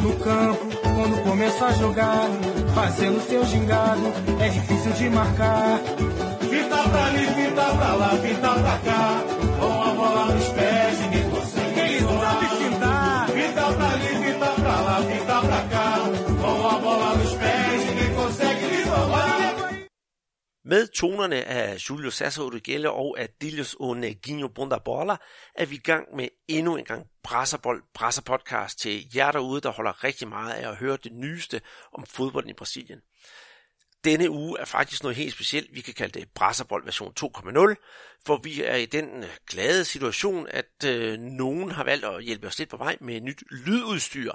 No campo, quando começa a jogar, fazendo seu gingado, é difícil de marcar. Fita pra ali, fita pra lá, fita pra cá, com a bola nos pés, Med tonerne af Julio Cesar Urigelle og Adilius Oneginho Bondabola er vi i gang med endnu en gang Brasserbold Brasser podcast til jer derude, der holder rigtig meget af at høre det nyeste om fodbolden i Brasilien. Denne uge er faktisk noget helt specielt. Vi kan kalde det Brasserbold version 2.0, for vi er i den øh, glade situation, at øh, nogen har valgt at hjælpe os lidt på vej med nyt lydudstyr.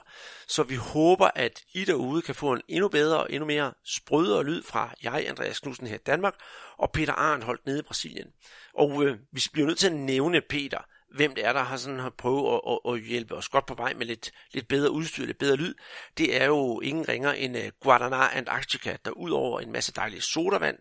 Så vi håber, at I derude kan få en endnu bedre og endnu mere sprødere lyd fra jeg, Andreas Knudsen her i Danmark, og Peter Arnholdt nede i Brasilien. Og øh, vi bliver nødt til at nævne Peter, hvem det er, der har sådan har prøvet at, at, at hjælpe os godt på vej med lidt, lidt bedre udstyr, lidt bedre lyd, det er jo ingen ringer end uh, Guadana Antarctica, der udover en masse dejlig sodavand,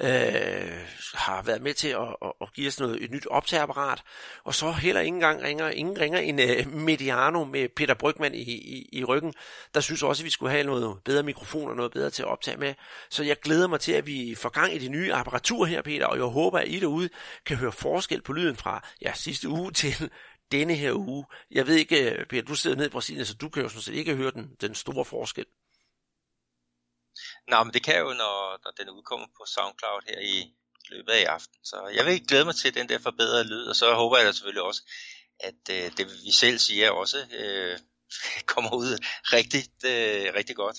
øh, har været med til at, at, at give os noget, et nyt optageapparat, og så heller ingen gang ringer, ingen ringer end uh, Mediano med Peter Brygman i, i, i ryggen, der synes også, at vi skulle have noget bedre mikrofon og noget bedre til at optage med. Så jeg glæder mig til, at vi får gang i de nye apparatur her, Peter, og jeg håber, at I derude kan høre forskel på lyden fra ja, sidste uge til denne her uge. Jeg ved ikke, Peter, du sidder nede i Brasilien, så du kan jo sådan set ikke høre den, den store forskel. Nå, men det kan jo, når, når den udkommer på SoundCloud her i løbet af aften. Så jeg vil glæde mig til den der forbedrede lyd, og så håber jeg da selvfølgelig også, at øh, det vi selv siger også øh, kommer ud rigtig, øh, rigtig godt.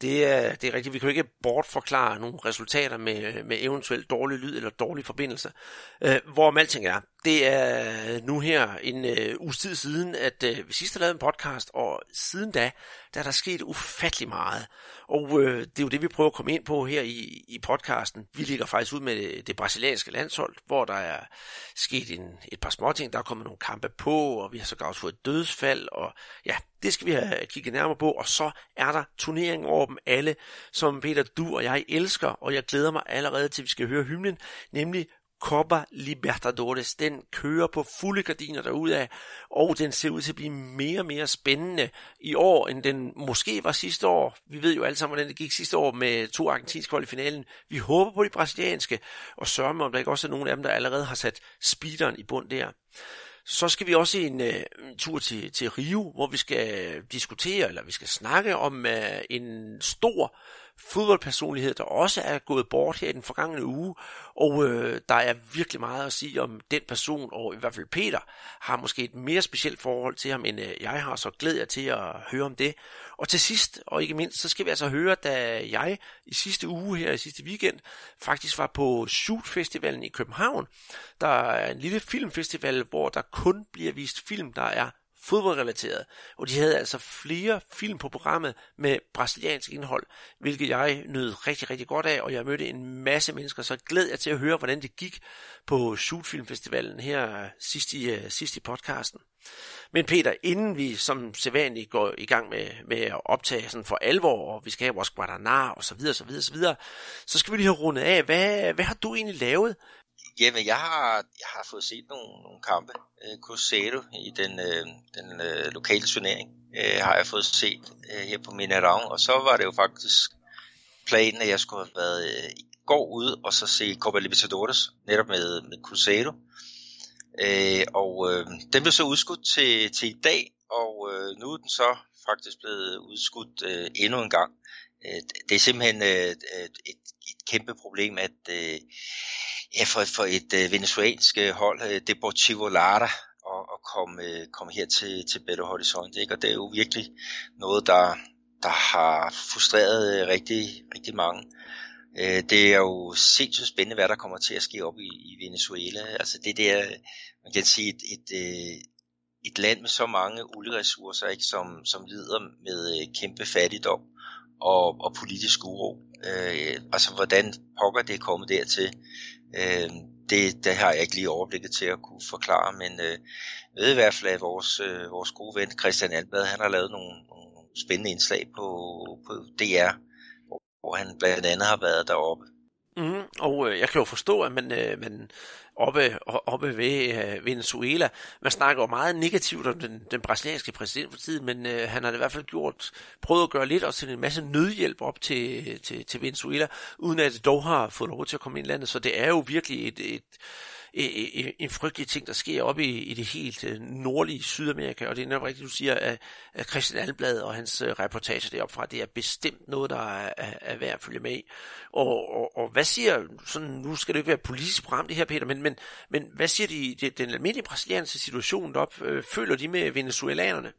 Det er, det er rigtigt. Vi kan jo ikke bortforklare nogle resultater med, med eventuelt dårlig lyd eller dårlig forbindelse. Øh, hvorom alting er, det er nu her en øh, uges tid siden, at øh, vi sidst har lavet en podcast, og siden da, der er der sket ufattelig meget. Og øh, det er jo det, vi prøver at komme ind på her i, i podcasten. Vi ligger faktisk ud med det, det brasilianske landshold, hvor der er sket en, et par småting. Der er kommet nogle kampe på, og vi har så også fået et dødsfald, og ja, det skal vi have kigget nærmere på. Og så er der turnering over dem alle, som Peter, du og jeg elsker, og jeg glæder mig allerede til, at vi skal høre hymnen, nemlig Copa Libertadores, den kører på fulde gardiner derudad, og den ser ud til at blive mere og mere spændende i år, end den måske var sidste år. Vi ved jo alle sammen, hvordan det gik sidste år med to argentinske hold i finalen. Vi håber på de brasilianske, og sørger med, om der ikke også er nogen af dem, der allerede har sat speederen i bund der. Så skal vi også en, uh, tur til, til Rio, hvor vi skal diskutere, eller vi skal snakke om uh, en stor fodboldpersonlighed, der også er gået bort her i den forgangne uge, og øh, der er virkelig meget at sige om den person, og i hvert fald Peter har måske et mere specielt forhold til ham, end øh, jeg har, så glæder jeg til at høre om det. Og til sidst, og ikke mindst, så skal vi altså høre, da jeg i sidste uge her, i sidste weekend, faktisk var på Shoot Festivalen i København. Der er en lille filmfestival, hvor der kun bliver vist film, der er fodboldrelateret, og de havde altså flere film på programmet med brasiliansk indhold, hvilket jeg nød rigtig, rigtig godt af, og jeg mødte en masse mennesker, så glæd jeg til at høre, hvordan det gik på Shootfilmfestivalen her øh, sidst i, øh, sidst i podcasten. Men Peter, inden vi som sædvanligt går i gang med, med at optage sådan for alvor, og vi skal have vores Guadana og så videre, så videre, så videre, så skal vi lige have rundet af, hvad, hvad har du egentlig lavet Jamen, jeg har, jeg har fået set nogle, nogle kampe. Øh, Cruzeiro i den, øh, den øh, lokale turnering øh, har jeg fået set øh, her på Mineirão, og så var det jo faktisk planen, at jeg skulle have været øh, i går ud og så se Copa Libertadores, netop med, med Cruzeiro. Øh, og øh, den blev så udskudt til, til i dag, og øh, nu er den så faktisk blevet udskudt øh, endnu en gang. Øh, det er simpelthen øh, et, et, et kæmpe problem, at øh, ja, for, for et øh, venezuelansk øh, hold, øh, Deportivo Lara, og, og komme, øh, komme her til, til Belo Horizonte. Ikke? Og det er jo virkelig noget, der, der har frustreret øh, rigtig, rigtig mange. Øh, det er jo sindssygt spændende, hvad der kommer til at ske op i, i Venezuela. Altså det der, man kan sige, et, et, øh, et land med så mange olieressourcer, ikke, som, som lider med øh, kæmpe fattigdom og, og politisk uro. Øh, altså hvordan pokker det er kommet dertil. Øh, det, det har jeg ikke lige overblikket til at kunne forklare, men øh, ved i hvert fald, at vores, øh, vores gode ven Christian Albad, han har lavet nogle, nogle spændende indslag på, på DR, hvor, hvor han blandt andet har været deroppe. Mm, og øh, jeg kan jo forstå, at man, øh, man oppe, oppe ved øh, Venezuela, man snakker jo meget negativt om den, den brasilianske præsident for tiden, men øh, han har i hvert fald gjort, prøvet at gøre lidt og sende en masse nødhjælp op til, til, til Venezuela, uden at det dog har fået lov til at komme ind i landet. Så det er jo virkelig et, et, en frygtelig ting, der sker oppe i, i det helt øh, nordlige Sydamerika, og det er netop rigtigt, du siger, at, at Christian Alblad og hans øh, reportage deroppe fra, det er bestemt noget, der er, er, er værd at følge med i. Og, og, og hvad siger, sådan, nu skal det ikke være politisk program det her, Peter, men, men, men hvad siger de, de den almindelige brasilianske situation deroppe? Øh, føler de med venezuelanerne?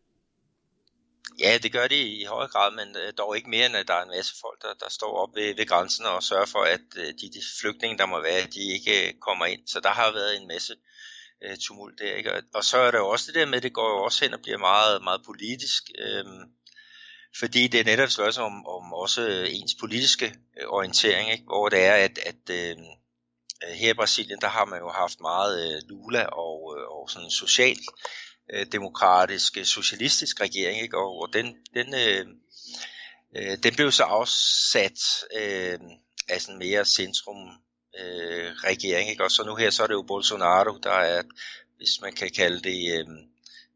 Ja, det gør de i høj grad, men øh, dog ikke mere, end at der er en masse folk, der, der står op ved, ved grænsen og sørger for, at øh, de, de flygtninge, der må være, de ikke øh, kommer ind. Så der har været en masse øh, tumult der. Ikke? Og, og så er der jo også det der med, at det går jo også hen og bliver meget, meget politisk. Øh, fordi det er netop spørgsmål om, om også ens politiske orientering, ikke? hvor det er, at, at øh, her i Brasilien, der har man jo haft meget øh, Lula og, øh, og sådan social øh, demokratisk, øh, socialistisk regering, ikke? Og, og den, den, øh, øh, den blev så afsat øh, af sådan mere centrum øh, regering, ikke? Og så nu her, så er det jo Bolsonaro, der er, hvis man kan kalde det, øh,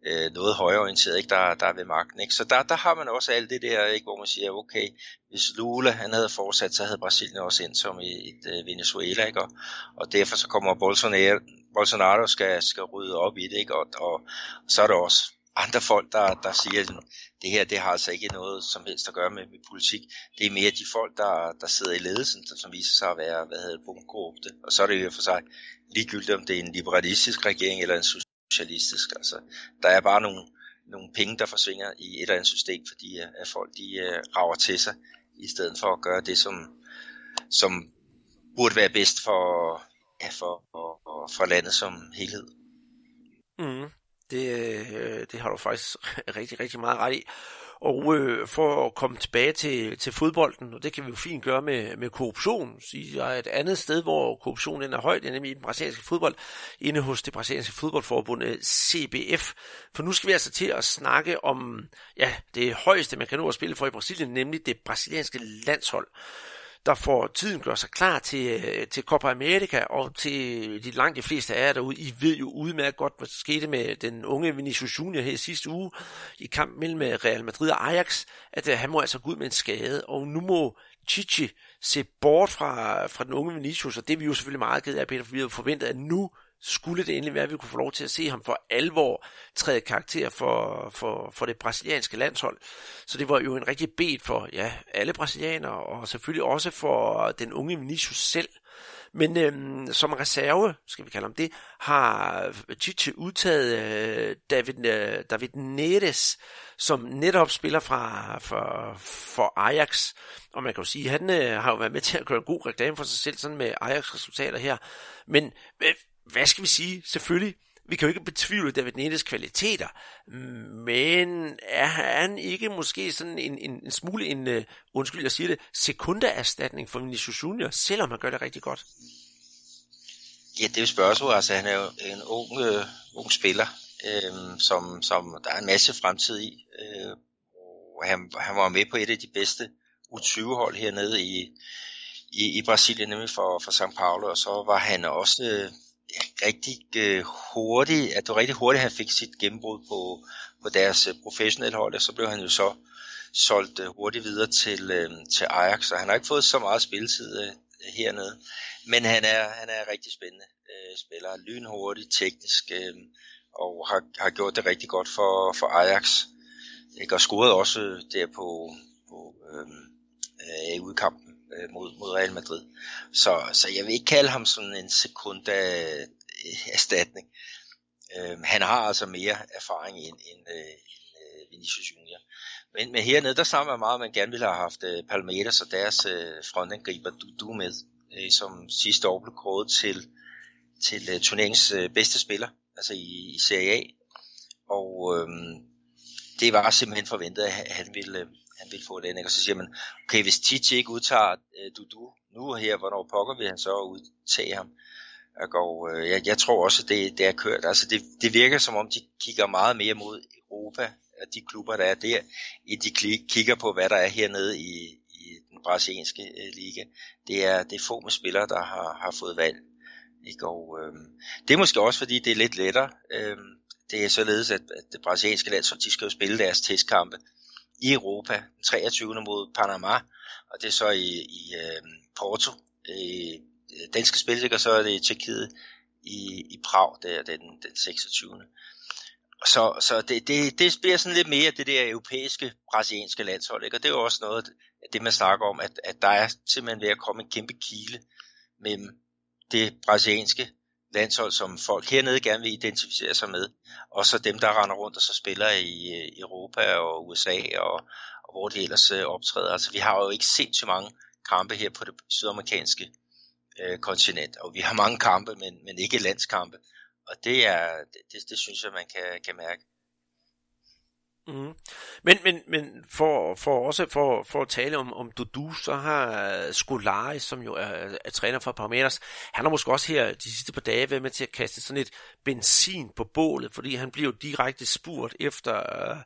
øh, noget højorienteret, ikke, der, der er ved magten. Ikke? Så der, der har man også alt det der, ikke, hvor man siger, okay, hvis Lula han havde fortsat, så havde Brasilien også ind som et, et Venezuela, ikke? Og, og derfor så kommer Bolsonaro, Bolsonaro skal, skal rydde op i det, ikke? Og, og, og så er der også andre folk, der, der siger, at det her det har altså ikke noget som helst at gøre med, med politik. Det er mere de folk, der, der sidder i ledelsen, som viser sig at være hvad hedder det, korrupte. Og så er det jo for sig ligegyldigt, om det er en liberalistisk regering eller en socialistisk. Altså, der er bare nogle, nogle penge, der forsvinder i et eller andet system, fordi øh, at folk de uh, rager til sig, i stedet for at gøre det, som, som burde være bedst for, ja, for, for, for landet som helhed. Mm, det, øh, det har du faktisk rigtig, rigtig meget ret i. Og øh, for at komme tilbage til, til fodbolden, og det kan vi jo fint gøre med, med korruption, så er et andet sted, hvor korruptionen er højt, er nemlig i den brasilianske fodbold, inde hos det brasilianske fodboldforbund øh, CBF. For nu skal vi altså til at snakke om ja, det højeste, man kan nå at spille for i Brasilien, nemlig det brasilianske landshold der får tiden gør sig klar til, øh, til Copa America og til de langt de fleste af jer derude. I ved jo udmærket godt, hvad der skete med den unge Vinicius Junior her sidste uge i kamp mellem øh, Real Madrid og Ajax, at øh, han må altså gå ud med en skade, og nu må Chichi se bort fra, fra den unge Vinicius, og det er vi jo selvfølgelig meget ked af, Peter, for vi havde forventet, at nu skulle det endelig være, at vi kunne få lov til at se ham for alvor træde karakter for, for, for det brasilianske landshold. Så det var jo en rigtig bed for ja, alle brasilianere, og selvfølgelig også for den unge Vinicius selv. Men øhm, som reserve, skal vi kalde ham det, har Chiche udtaget øh, David, øh, David Neres, som netop spiller fra, for, for Ajax. Og man kan jo sige, at han øh, har jo været med til at gøre en god reklame for sig selv, sådan med Ajax-resultater her. Men øh, hvad skal vi sige, selvfølgelig, vi kan jo ikke betvivle David Nettes kvaliteter, men er han ikke måske sådan en, en, en smule en, uh, undskyld jeg siger det, sekundererstatning for Vinicius Junior, selvom han gør det rigtig godt? Ja, det er jo spørgsmål. Altså, han er jo en ung, øh, ung spiller, øh, som, som der er en masse fremtid i. Øh, han, han var med på et af de bedste U20-hold hernede i, i, i Brasilien, nemlig for, for São Paulo, og så var han også... Øh, rigtig øh, hurtigt, at det var rigtig hurtigt, at han fik sit gennembrud på, på deres øh, professionelle hold, og så blev han jo så solgt øh, hurtigt videre til, øh, til Ajax, og han har ikke fået så meget spilletid øh, hernede, men han er, han er rigtig spændende øh, spiller, lynhurtig, teknisk, øh, og har, har gjort det rigtig godt for, for Ajax, ikke? og scorede også øh, der på, på øh, øh, udkampen øh, mod, mod Real Madrid. Så, så jeg vil ikke kalde ham sådan en sekunda erstatning. Øh, han har altså mere erfaring end, end, øh, end øh, Vinicius Junior. Men, men hernede, der sammen meget, at man gerne ville have haft øh, Palmeiras og deres øh, frontangriber Dudu med, øh, som sidste år blev kåret til, til øh, turneringens øh, bedste spiller, altså i, i Serie A. Og øh, det var simpelthen forventet, at han ville, øh, han vil få den, ikke? og så siger man, okay, hvis Titi ikke udtager øh, Dudu nu her, hvornår pokker vil han så udtage ham? Og øh, jeg, jeg tror også, det, det er kørt. Altså det, det virker som om, de kigger meget mere mod Europa, de klubber, der er der, end de kigger på, hvad der er hernede i, i den brasilianske øh, liga. Det er, det er få med spillere, der har, har fået valg. Ikke? Og, øh, det er måske også, fordi det er lidt lettere. Øh, det er således, at, at det brasilianske land, de skal jo spille deres testkampe i Europa, den 23. mod Panama, og det er så i, i øh, Porto. Øh, den skal og så er det i Tjekkiet i, i Prag, der den, den 26. Så, så det, det, det bliver sådan lidt mere det der europæiske, brasilianske landshold, ikke? og det er jo også noget af det, man snakker om, at, at der er simpelthen ved at komme en kæmpe kile mellem det brasilianske landshold, som folk hernede gerne vil identificere sig med, og så dem, der render rundt og så spiller i øh, Europa og USA og, og hvor de ellers øh, optræder. Altså vi har jo ikke set så mange kampe her på det sydamerikanske øh, kontinent, og vi har mange kampe, men, men ikke landskampe. Og det er det, det, det synes jeg, man kan, kan mærke. Mm. Men, men, men for, for også for, for at tale om, om Dudu, så har Skolari, som jo er, er træner for Palmeiras, han har måske også her de sidste par dage været med til at kaste sådan et benzin på bålet, fordi han bliver jo direkte spurgt efter uh,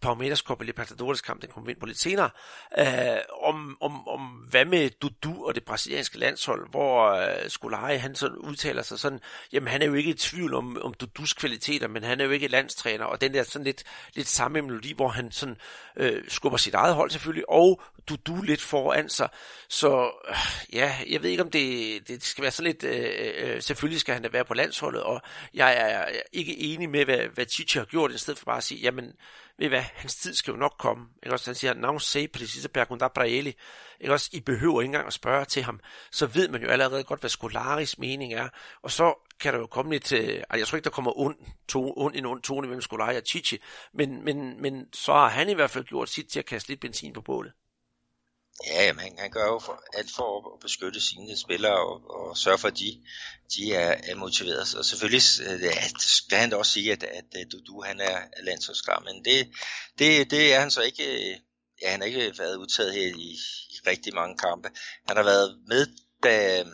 Palmeiras Copa Libertadores kamp, den kommer ind på lidt senere, uh, om, om, om hvad med Dudu og det brasilianske landshold, hvor øh, uh, Skolari han sådan udtaler sig sådan, jamen han er jo ikke i tvivl om, om Dudus kvaliteter, men han er jo ikke landstræner, og den der sådan lidt, lidt samme melodi, hvor han sådan øh, skubber sit eget hold selvfølgelig, og du du lidt foran sig. Så øh, ja, jeg ved ikke om det, det skal være sådan lidt, øh, øh, øh selvfølgelig skal han da være på landsholdet, og jeg er ikke enig med, hvad, hvad Chichi har gjort, i stedet for bare at sige, jamen, ved hvad, hans tid skal jo nok komme. Ikke også? Han siger, now say precisa perguntar para ele. Ikke også? I behøver ikke engang at spørge til ham. Så ved man jo allerede godt, hvad Skolaris mening er. Og så kan der jo komme lidt, øh, jeg tror ikke, der kommer ond, to, ond, en ond tone mellem Skolaj og Chichi, men, men, men så har han i hvert fald gjort sit til at kaste lidt benzin på bålet. Ja, jamen, han, han gør jo for, alt for at beskytte sine spillere og, og sørge for, at de, de er, er motiveret. Og selvfølgelig øh, ja, skal han da også sige, at, at, at Dudu han er landsholdsklar, men det, det, det er han så ikke. Øh, ja, han har ikke været udtaget her i, i rigtig mange kampe. Han har været med, da,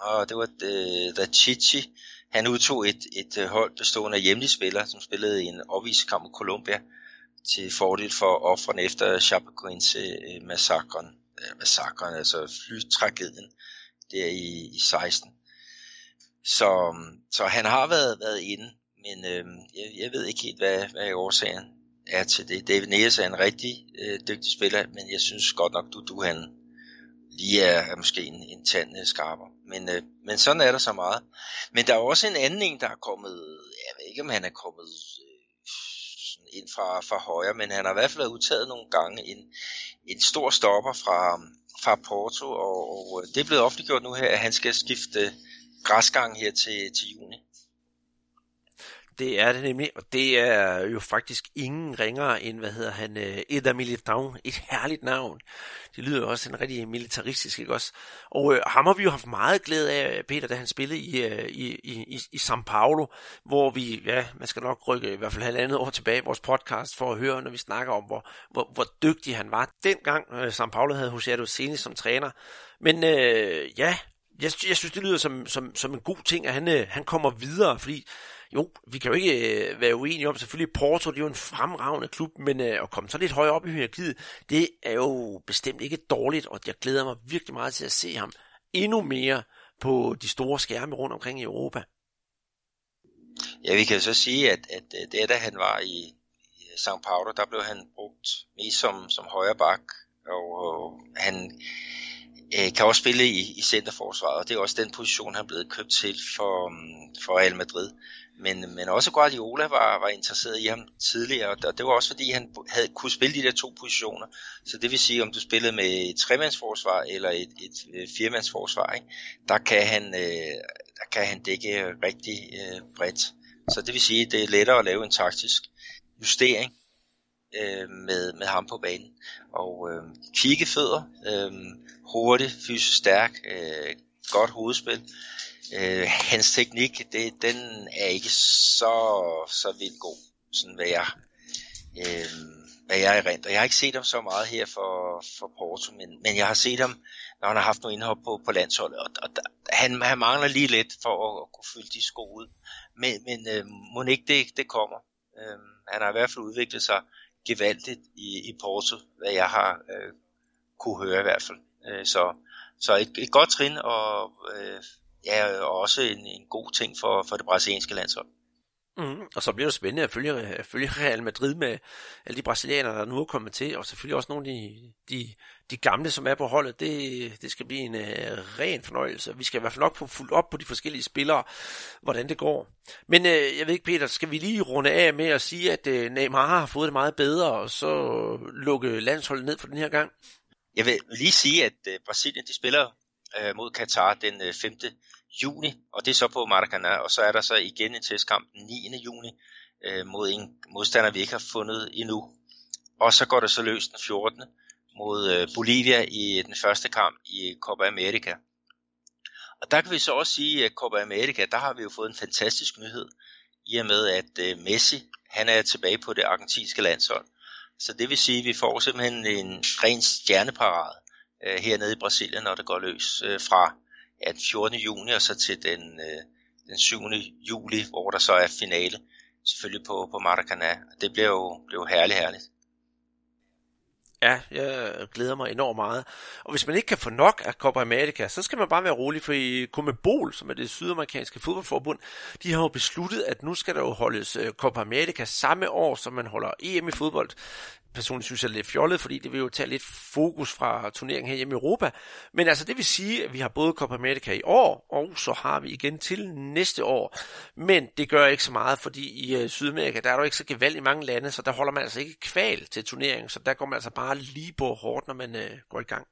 og det var da, da Chichi, han udtog et, et øh, hold bestående af hjemlige spillere, som spillede i en opviskamp mod Colombia til fordel for offrene efter Chapecoense-massakren, øh, massakren, altså flytragedien der i, i 16. Så, så han har været, været inde, men øh, jeg, jeg ved ikke helt, hvad, hvad årsagen er til det. David Neres er en rigtig øh, dygtig spiller, men jeg synes godt nok, du, du han lige er, er måske en, en tand skarper. Men, øh, men sådan er der så meget. Men der er også en anden en, der er kommet, jeg ved ikke om han er kommet øh, ind fra, fra højre, men han har i hvert fald været udtaget nogle gange en, en stor stopper fra, fra Porto, og, og øh, det er blevet offentliggjort nu her, at han skal skifte græsgang her til, til juni. Det er det nemlig, og det er jo faktisk ingen ringere end, hvad hedder han, øh, Eda Militao, et herligt navn. Det lyder jo også en rigtig militaristisk, ikke også? Og øh, ham har vi jo haft meget glæde af, Peter, da han spillede i, øh, i, i, i, i São Paulo, hvor vi, ja, man skal nok rykke i hvert fald halvandet år tilbage i vores podcast, for at høre, når vi snakker om, hvor, hvor, hvor dygtig han var. Dengang øh, São Paulo havde José Adoceni som træner. Men øh, ja, jeg, jeg synes, det lyder som, som, som en god ting, at han, øh, han kommer videre, fordi jo, vi kan jo ikke øh, være uenige om, selvfølgelig Porto, det er jo en fremragende klub, men øh, at komme så lidt højere op i hierarkiet, det er jo bestemt ikke dårligt, og jeg glæder mig virkelig meget til at se ham endnu mere på de store skærme rundt omkring i Europa. Ja, vi kan så sige, at, at øh, det da han var i, i São Paulo, der blev han brugt mest som, som højre bak, og, og han øh, kan også spille i, i centerforsvaret, og det er også den position, han er blevet købt til for, mm, for Real Madrid. Men, men også Guardiola var, var interesseret i ham tidligere, og det var også fordi, han havde kunne spille de der to positioner. Så det vil sige, om du spillede med et tremandsforsvar eller et, et, øh, et ikke? Der, kan han, øh, der kan han dække rigtig øh, bredt. Så det vil sige, det er lettere at lave en taktisk justering øh, med, med ham på banen. Og øh, kigge fødder, øh, hurtigt, fysisk stærk, øh, godt hovedspil. Øh, hans teknik, det, den er ikke så, så vildt god, sådan hvad jeg, øh, hvad jeg er rent. Og jeg har ikke set ham så meget her for, for Porto, men, men jeg har set ham, når han har haft noget indhop på, på landsholdet, og, og der, han, han mangler lige lidt for at, at kunne fylde de sko ud. Men, men øh, må ikke det, det kommer. Øh, han har i hvert fald udviklet sig gevaldigt i, i Porto, hvad jeg har øh, kunne høre i hvert fald. Øh, så så et, et godt trin, og øh, ja, også en, en god ting for, for det brasilianske landshold. Mm, og så bliver det spændende at følge, at følge Real Madrid med alle de brasilianere, der nu er kommet til, og selvfølgelig også nogle af de, de, de gamle, som er på holdet. Det, det skal blive en uh, ren fornøjelse. Vi skal i hvert fald nok få fuldt op på de forskellige spillere, hvordan det går. Men uh, jeg ved ikke, Peter, skal vi lige runde af med at sige, at uh, Neymar har fået det meget bedre, og så lukke landsholdet ned for den her gang? Jeg vil lige sige, at uh, Brasilien de spiller uh, mod Katar den uh, 5 juni, og det er så på Maracanã, og så er der så igen en testkamp den 9. juni øh, mod en modstander, vi ikke har fundet endnu. Og så går det så løs den 14. mod øh, Bolivia i øh, den første kamp i Copa America. Og der kan vi så også sige, at Copa America, der har vi jo fået en fantastisk nyhed, i og med at øh, Messi, han er tilbage på det argentinske landshold. Så det vil sige, at vi får simpelthen en ren stjerneparade øh, hernede i Brasilien, når det går løs øh, fra ja, den 14. juni og så til den, øh, den 7. juli, hvor der så er finale, selvfølgelig på, på Maracanã. Det bliver jo, bliver jo herligt, herligt. Ja, jeg glæder mig enormt meget. Og hvis man ikke kan få nok af Copa America, så skal man bare være rolig, for i Comebol, som er det sydamerikanske fodboldforbund, de har jo besluttet, at nu skal der jo holdes øh, Copa America samme år, som man holder EM i fodbold personligt synes jeg er lidt fjollet, fordi det vil jo tage lidt fokus fra turneringen her hjemme i Europa. Men altså det vil sige, at vi har både Copa America i år, og så har vi igen til næste år. Men det gør ikke så meget, fordi i øh, Sydamerika, der er der ikke så gevaldigt mange lande, så der holder man altså ikke kval til turneringen, så der går man altså bare lige på hårdt, når man øh, går i gang.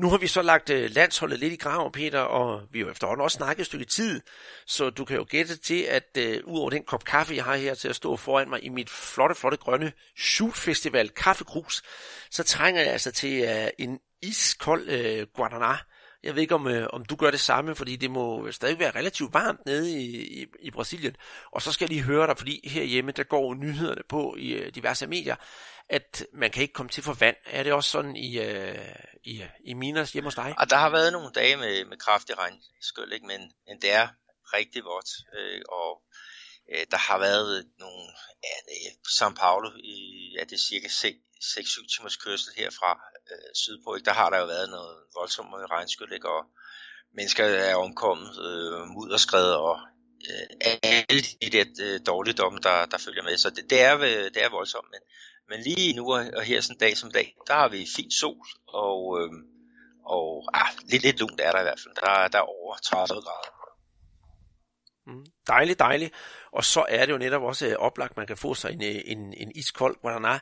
Nu har vi så lagt øh, landsholdet lidt i graven, Peter, og vi har jo efterhånden også snakket et stykke tid, så du kan jo gætte til, at øh, uh, ud over den kop kaffe, jeg har her til at stå foran mig i mit flotte, flotte grønne Shoot Festival kaffekrus, så trænger jeg altså til uh, en iskold uh, Guaraná. Jeg ved ikke, om, øh, om du gør det samme, fordi det må stadig være relativt varmt nede i, i, i Brasilien. Og så skal jeg lige høre dig, fordi herhjemme, der går nyhederne på i øh, diverse medier, at man kan ikke komme til for vand. Er det også sådan i, øh, i, i Minas hjemme hos dig? Og der har været nogle dage med, med kraftig regnskyld, ikke? Men, men det er rigtig vådt. Øh, og øh, der har været nogle, ja, det, São Paulo, i, ja, det er cirka 6-7 timers kørsel herfra øh, sydpå, ikke? der har der jo været noget voldsomt med regnskyld, ikke? og mennesker er omkommet, øh, mudderskred og øh, alle de der øh, dårligdomme, der, der følger med. Så det, det, er, øh, det er voldsomt, men, men lige nu og her sådan dag som dag, der har vi fin sol, og, øh, og ah, lidt, lidt lunt er der i hvert fald. Der, der er over 30 grader. Mm, dejligt, dejligt. Og så er det jo netop også øh, oplagt, man kan få sig en, øh, en, en iskold Guaraná.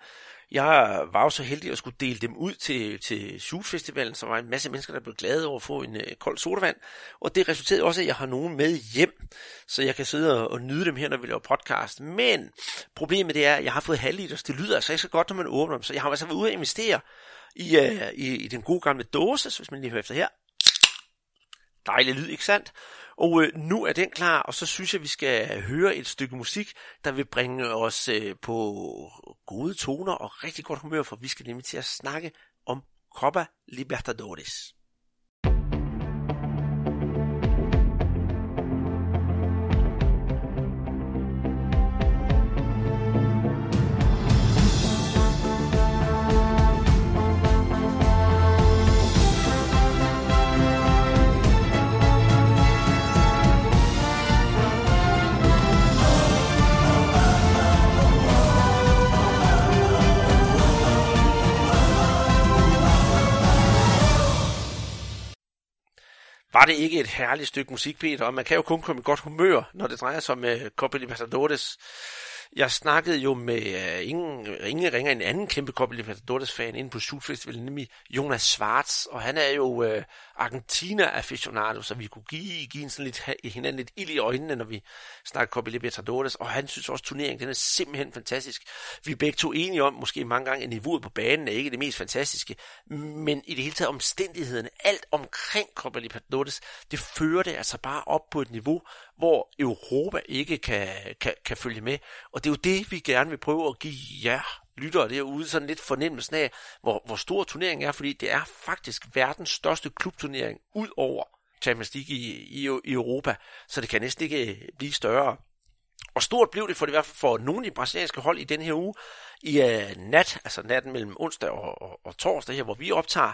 Jeg var jo så heldig at skulle dele dem ud til, til Shoot-festivalen, så var en masse mennesker, der blev glade over at få en øh, kold sodavand. Og det resulterede også, at jeg har nogen med hjem, så jeg kan sidde og, og nyde dem her, når vi laver podcast. Men problemet det er, at jeg har fået halvliters. Det lyder altså ikke så godt, når man åbner dem. Så jeg har altså været ude at investere i, øh, i, i den gode gamle dåse, hvis man lige hører efter her. Dejlig lyd, ikke sandt? Og øh, nu er den klar, og så synes jeg, vi skal høre et stykke musik, der vil bringe os øh, på gode toner og rigtig godt humør, for vi skal nemlig til at snakke om Copa Libertadores. Var det ikke et herligt stykke musik, Peter? Og man kan jo kun komme i godt humør, når det drejer sig om uh, Copa Libertadores. Jeg snakkede jo med uh, ingen, ingen ringer en anden kæmpe Copa Libertadores-fan inde på Shoot Festival, nemlig Jonas Schwartz, og han er jo uh, Argentina-aficionado, så vi kunne give, give sådan lidt, hinanden lidt ild i øjnene, når vi snakker Copa Libertadores, og han synes også, at turneringen den er simpelthen fantastisk. Vi er begge to enige om, måske mange gange, at niveauet på banen er ikke det mest fantastiske, men i det hele taget omstændighederne, alt omkring Copa Libertadores, det fører det altså bare op på et niveau, hvor Europa ikke kan, kan, kan følge med. Og det er jo det, vi gerne vil prøve at give jer lyttere derude sådan lidt fornemmelsen af, hvor, hvor stor turneringen er, fordi det er faktisk verdens største klubturnering ud over Champions League i, i, i Europa, så det kan næsten ikke øh, blive større. Og stort blev det for det i hvert fald for nogle af de brasilianske hold i den her uge. I uh, nat, altså natten mellem onsdag og, og, og torsdag her, hvor vi optager,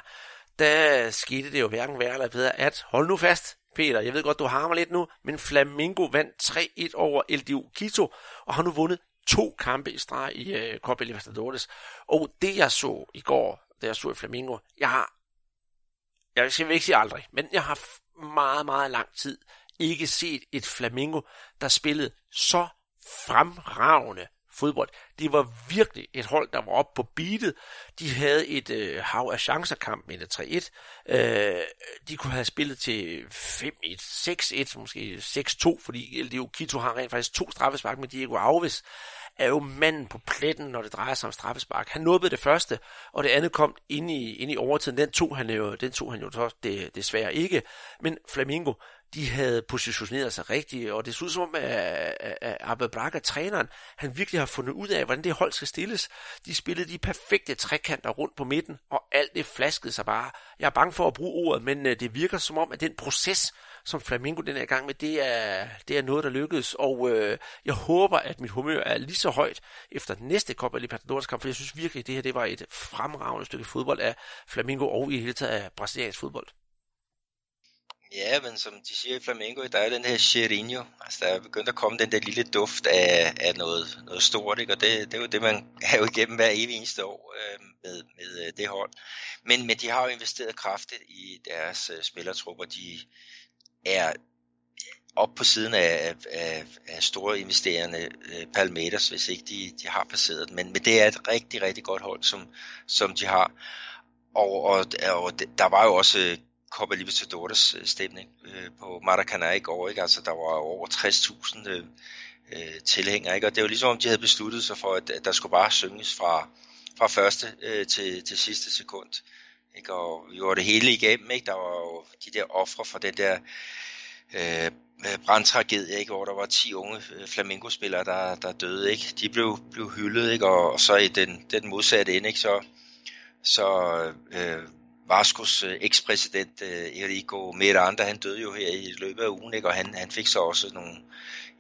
der skete det jo hverken værre eller bedre, at hold nu fast, Peter, jeg ved godt, du har mig lidt nu, men Flamingo vandt 3-1 over LDU Quito, og har nu vundet to kampe i streg i øh, Copa Libertadores. Og det jeg så i går, da jeg så i Flamingo, jeg har, jeg vil ikke sige aldrig, men jeg har meget, meget lang tid ikke set et Flamingo, der spillede så fremragende fodbold. Det var virkelig et hold, der var oppe på beatet. De havde et øh, hav af chancerkamp med 3-1. Øh, de kunne have spillet til 5-1, 6-1, måske 6-2, fordi Leo Kito har rent faktisk to straffespark med Diego Alves er jo manden på pletten, når det drejer sig om straffespark. Han nåede det første, og det andet kom ind i, ind i overtiden. Den tog han jo, den tog han jo det, desværre ikke. Men Flamingo, de havde positioneret sig rigtigt, og det ser ud som om, at, at Abel Braga, træneren, han virkelig har fundet ud af, hvordan det hold skal stilles. De spillede de perfekte trekanter rundt på midten, og alt det flaskede sig bare. Jeg er bange for at bruge ordet, men øh, det virker som om, at den proces, som Flamingo den er i gang med, det er, det er noget, der lykkedes, og øh, jeg håber, at mit humør er lige så højt efter den næste Copa Libertadores kamp, for jeg synes virkelig, at det her det var et fremragende stykke fodbold af Flamingo og i hele taget af brasiliansk fodbold. Ja, men som de siger i Flamengo, der er den her cheirinho, altså der er begyndt at komme den der lille duft af, af noget, noget stort, ikke? og det, det er jo det, man er jo igennem hver evig eneste år øh, med, med øh, det hold. Men, men de har jo investeret kraftigt i deres øh, spillertrupper, de er op på siden af, af, af store investerende øh, Palmeters, hvis ikke de, de har passeret den. Men, men det er et rigtig, rigtig godt hold, som, som de har. Og, og, og der var jo også Copa Libertadores øh, stemning øh, på Maracanã i går. Ikke? Altså, der var over 60.000 øh, øh, tilhængere. Ikke? Og det var ligesom om, de havde besluttet sig for, at, at der skulle bare synges fra, fra første øh, til, til sidste sekund. Ikke? Og vi var det hele igennem. Ikke? Der var jo de der ofre for den der øh, øh brandtragedie, ikke? hvor der var 10 unge øh, flamingospillere, der, der døde. Ikke? De blev, blev hyldet, ikke? Og, og så i den, den modsatte ende, ikke? så, så øh, Vascos øh, ekspræsident øh, Enrico Miranda, han døde jo her i løbet af ugen, ikke? og han, han fik så også nogle,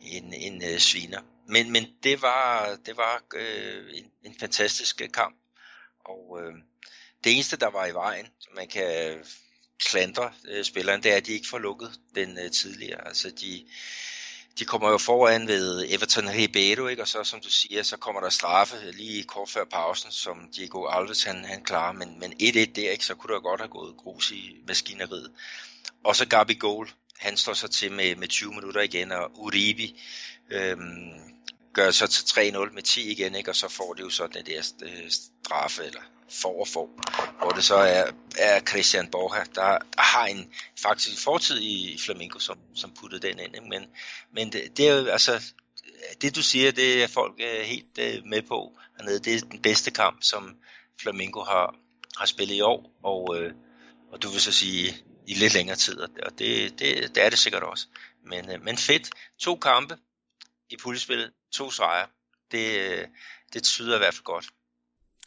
en, en øh, sviner. Men, men det var, det var øh, en, en fantastisk øh, kamp, og øh, det eneste, der var i vejen, man kan klandre øh, spilleren, det er, at de ikke får lukket den øh, tidligere. Altså de, de kommer jo foran ved Everton Ribeiro, ikke? og så som du siger, så kommer der straffe lige kort før pausen, som Diego Alves han, han klarer, men, men 1-1 der, ikke? så kunne der godt have gået grus i maskineriet. Og så Gabi Goal, han står så til med, med 20 minutter igen, og Uribe øhm, gør så til 3-0 med 10 igen, ikke? og så får de jo så den der øh, straffe, eller for og for, hvor det så er, er Christian Borja, der har en faktisk fortid i Flamengo, som, som puttede den ind. Ikke? Men, men det, det er jo, altså, det du siger, det er folk øh, helt øh, med på hernede. Det er den bedste kamp, som Flamengo har, har spillet i år, og, og du vil så sige i lidt længere tid, og det, det, det er det sikkert også. Men, men fedt. To kampe i puljespillet, to sejre. Det, øh, det tyder i hvert fald godt.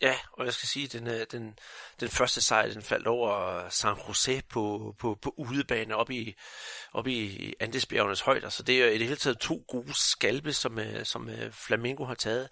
Ja, og jeg skal sige, at den, øh, den, den første sejr, den faldt over San Jose på, på, på udebane op i, op i Andesbjergenes højder. Så det er i det hele taget to gode skalpe, som, øh, som Flamengo har taget.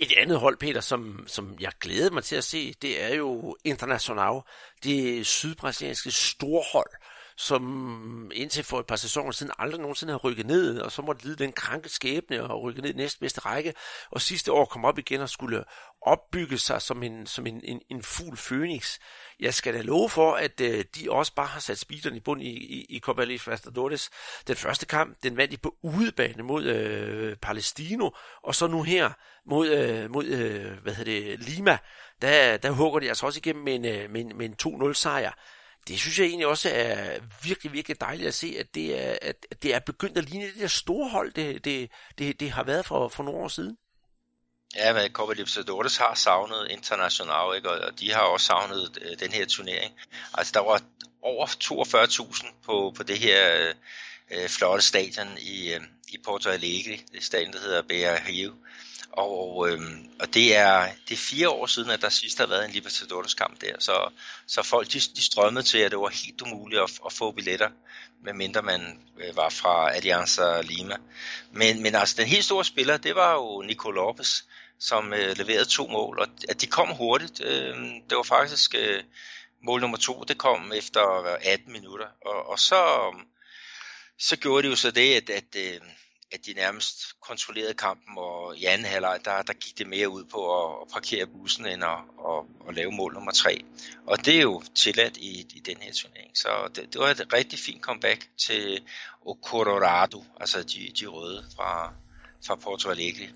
Et andet hold, Peter, som, som jeg glæder mig til at se, det er jo International. Det sydbrasilianske storhold, som indtil for et par sæsoner siden aldrig nogensinde har rykket ned, og så måtte lide den kranke skæbne og rykke ned i næstbedste række, og sidste år kom op igen og skulle opbygge sig som en, som en, en, en fugl Phoenix. Jeg skal da love for, at øh, de også bare har sat speederen i bund i, i, i Copa Libertadores. Den første kamp, den vandt de på udebane mod øh, Palestino, og så nu her mod, øh, mod øh, hvad hedder det, Lima, der, der hugger de altså også igennem med en, øh, med en, med en 2-0 sejr det synes jeg egentlig også er virkelig, virkelig dejligt at se, at det er, at det er begyndt at ligne det der store hold, det, det, det, det har været for, for nogle år siden. Ja, men Copa Libertadores har savnet international, ikke? og de har også savnet øh, den her turnering. Altså, der var over 42.000 på, på det her øh, øh, flotte stadion i, øh, i Porto Alegre, det stadion, der hedder Beira og, øh, og det, er, det er fire år siden, at der sidst har været en Libertadores kamp der, så, så folk de, de strømmede til, at det var helt umuligt at, at få billetter, medmindre man øh, var fra Alianza Lima. Men, men altså den helt store spiller, det var jo Nico Lopez, som øh, leverede to mål, og at de kom hurtigt. Øh, det var faktisk øh, mål nummer to, det kom efter 18 minutter, og, og så, så gjorde de jo så det, at, at øh, at de nærmest kontrollerede kampen, og i anden halvleg, der, der gik det mere ud på at, at parkere bussen, end at, at, at lave mål nummer tre. Og det er jo tilladt i, i den her turnering. Så det, det var et rigtig fint comeback til Colorado, altså de, de røde fra, fra Porto Alegre.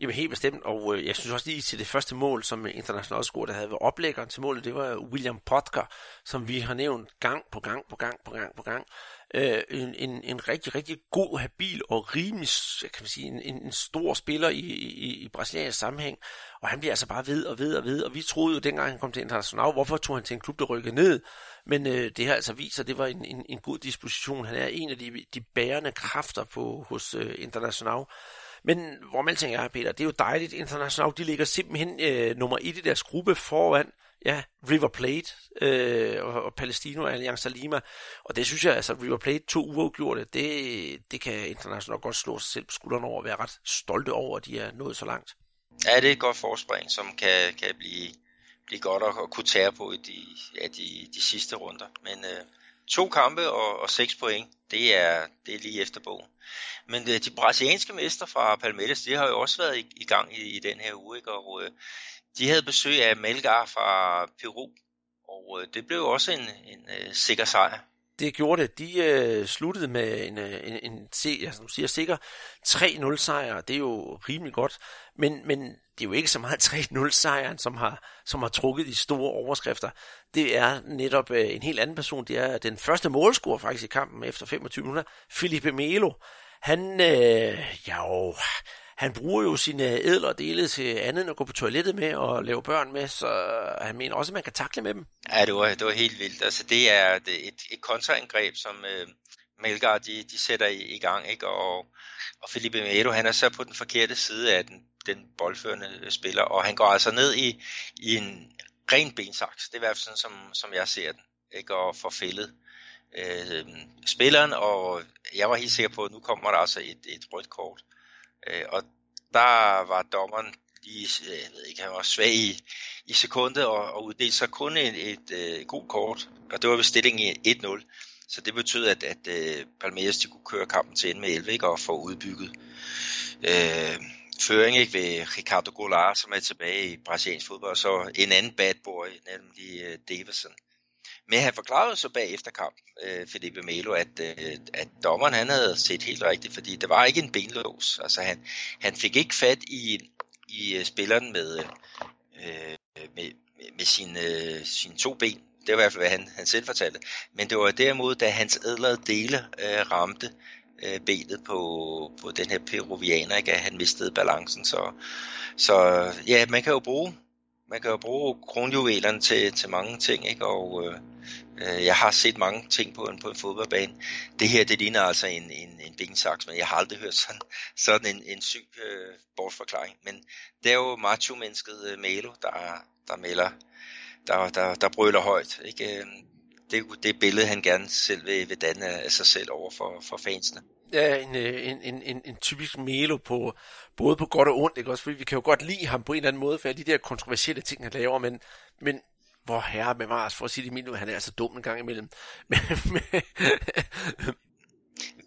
Jamen helt bestemt, og øh, jeg synes også lige til det første mål, som International score, der havde været oplæggeren til målet, det var William Potker, som vi har nævnt gang på gang på gang på gang på gang øh, en, en, en rigtig, rigtig god, habil og rimelig, kan man sige, en, en stor spiller i, i, i brasiliansk sammenhæng. Og han bliver altså bare ved og ved og ved, og vi troede jo dengang han kom til International, hvorfor tog han til en klub, der rykkede ned? Men øh, det her altså viser, det var en, en, en god disposition. Han er en af de, de bærende kræfter på, hos øh, International. Men hvor man tænker, Peter, det er jo dejligt. International, de ligger simpelthen øh, nummer et i deres gruppe foran ja, River Plate øh, og, og Palestino og Allianz Lima. Og det synes jeg, altså River Plate to uafgjorte, det, det kan internationalt godt slå sig selv på skuldrene over og være ret stolte over, at de er nået så langt. Ja, det er et godt forspring, som kan, kan blive, blive godt at, at kunne tage på i de, ja, de, de sidste runder. Men øh, to kampe og, og seks point, det er, det er lige efter bogen. Men øh, de brasilianske mester fra Palmeiras, de har jo også været i, i gang i, i den her uge, ikke? og øh, de havde besøg af Melgar fra Peru, og øh, det blev også en, en øh, sikker sejr. Det gjorde det. De øh, sluttede med en, øh, en, en, en altså, du siger, sikker 3-0 sejr. Det er jo rimelig godt. Men, men det er jo ikke så meget 3-0 sejren, som har, som har trukket de store overskrifter. Det er netop øh, en helt anden person. Det er den første målscorer faktisk i kampen efter 25 minutter. Felipe Melo. Han, øh, jo, han bruger jo sine ædler dele til andet end at gå på toilettet med og lave børn med, så han mener også, at man kan takle med dem. Ja, det var, det var helt vildt. Altså, det er et, et kontraangreb, som øh, Melgar de, de sætter i, i gang, ikke? Og, og Felipe Melo, han er så på den forkerte side af den, den boldførende spiller, og han går altså ned i, i en ren bensaks. Det er i hvert fald sådan, som, som jeg ser den, ikke? Og får fældet øh, spilleren, og jeg var helt sikker på, at nu kommer der altså et, et rødt kort. Øh, Øh, og der var dommeren lige, øh, jeg ved ikke, han var svag i, i sekundet og, og uddelte så kun et, et, et god kort, og det var ved stillingen 1-0. Så det betød, at, at at Palmeiras de kunne køre kampen til ende med 11 ikke, og få udbygget øh, føring ikke, ved Ricardo Goulart, som er tilbage i brasiliansk fodbold, og så en anden bad boy, nemlig uh, Davison. Men han forklarede så bagefter kampen, øh, Felipe Melo, at, øh, at dommeren han havde set helt rigtigt, fordi det var ikke en benlås. Altså han, han fik ikke fat i, i øh, spilleren med, øh, med, med sine, øh, sine to ben. Det var i hvert fald, hvad han, han selv fortalte. Men det var derimod, da hans ædlede dele øh, ramte øh, benet på, på den her peruvianer, ikke? at han mistede balancen. Så, så ja, man kan jo bruge man kan jo bruge kronjuvelerne til, til mange ting, ikke? og øh, øh, jeg har set mange ting på en, på en fodboldbane. Det her, det ligner altså en, en, en bensaks, men jeg har aldrig hørt sådan, sådan en, en syg øh, bortforklaring. Men det er jo macho-mennesket øh, Melo, der, der melder, der, der, der brøler højt. Ikke? Øh, Øh, det, det billede, han gerne selv vil, vil danne af sig selv over for, for fansene ja, en, en, en, en, en typisk Melo på både på godt og ondt, ikke også? Fordi vi kan jo godt lide ham på en eller anden måde, for alle de der kontroversielle ting, han laver, men, men hvor herre med Mars, for at sige det min han er altså dum en gang imellem. Men,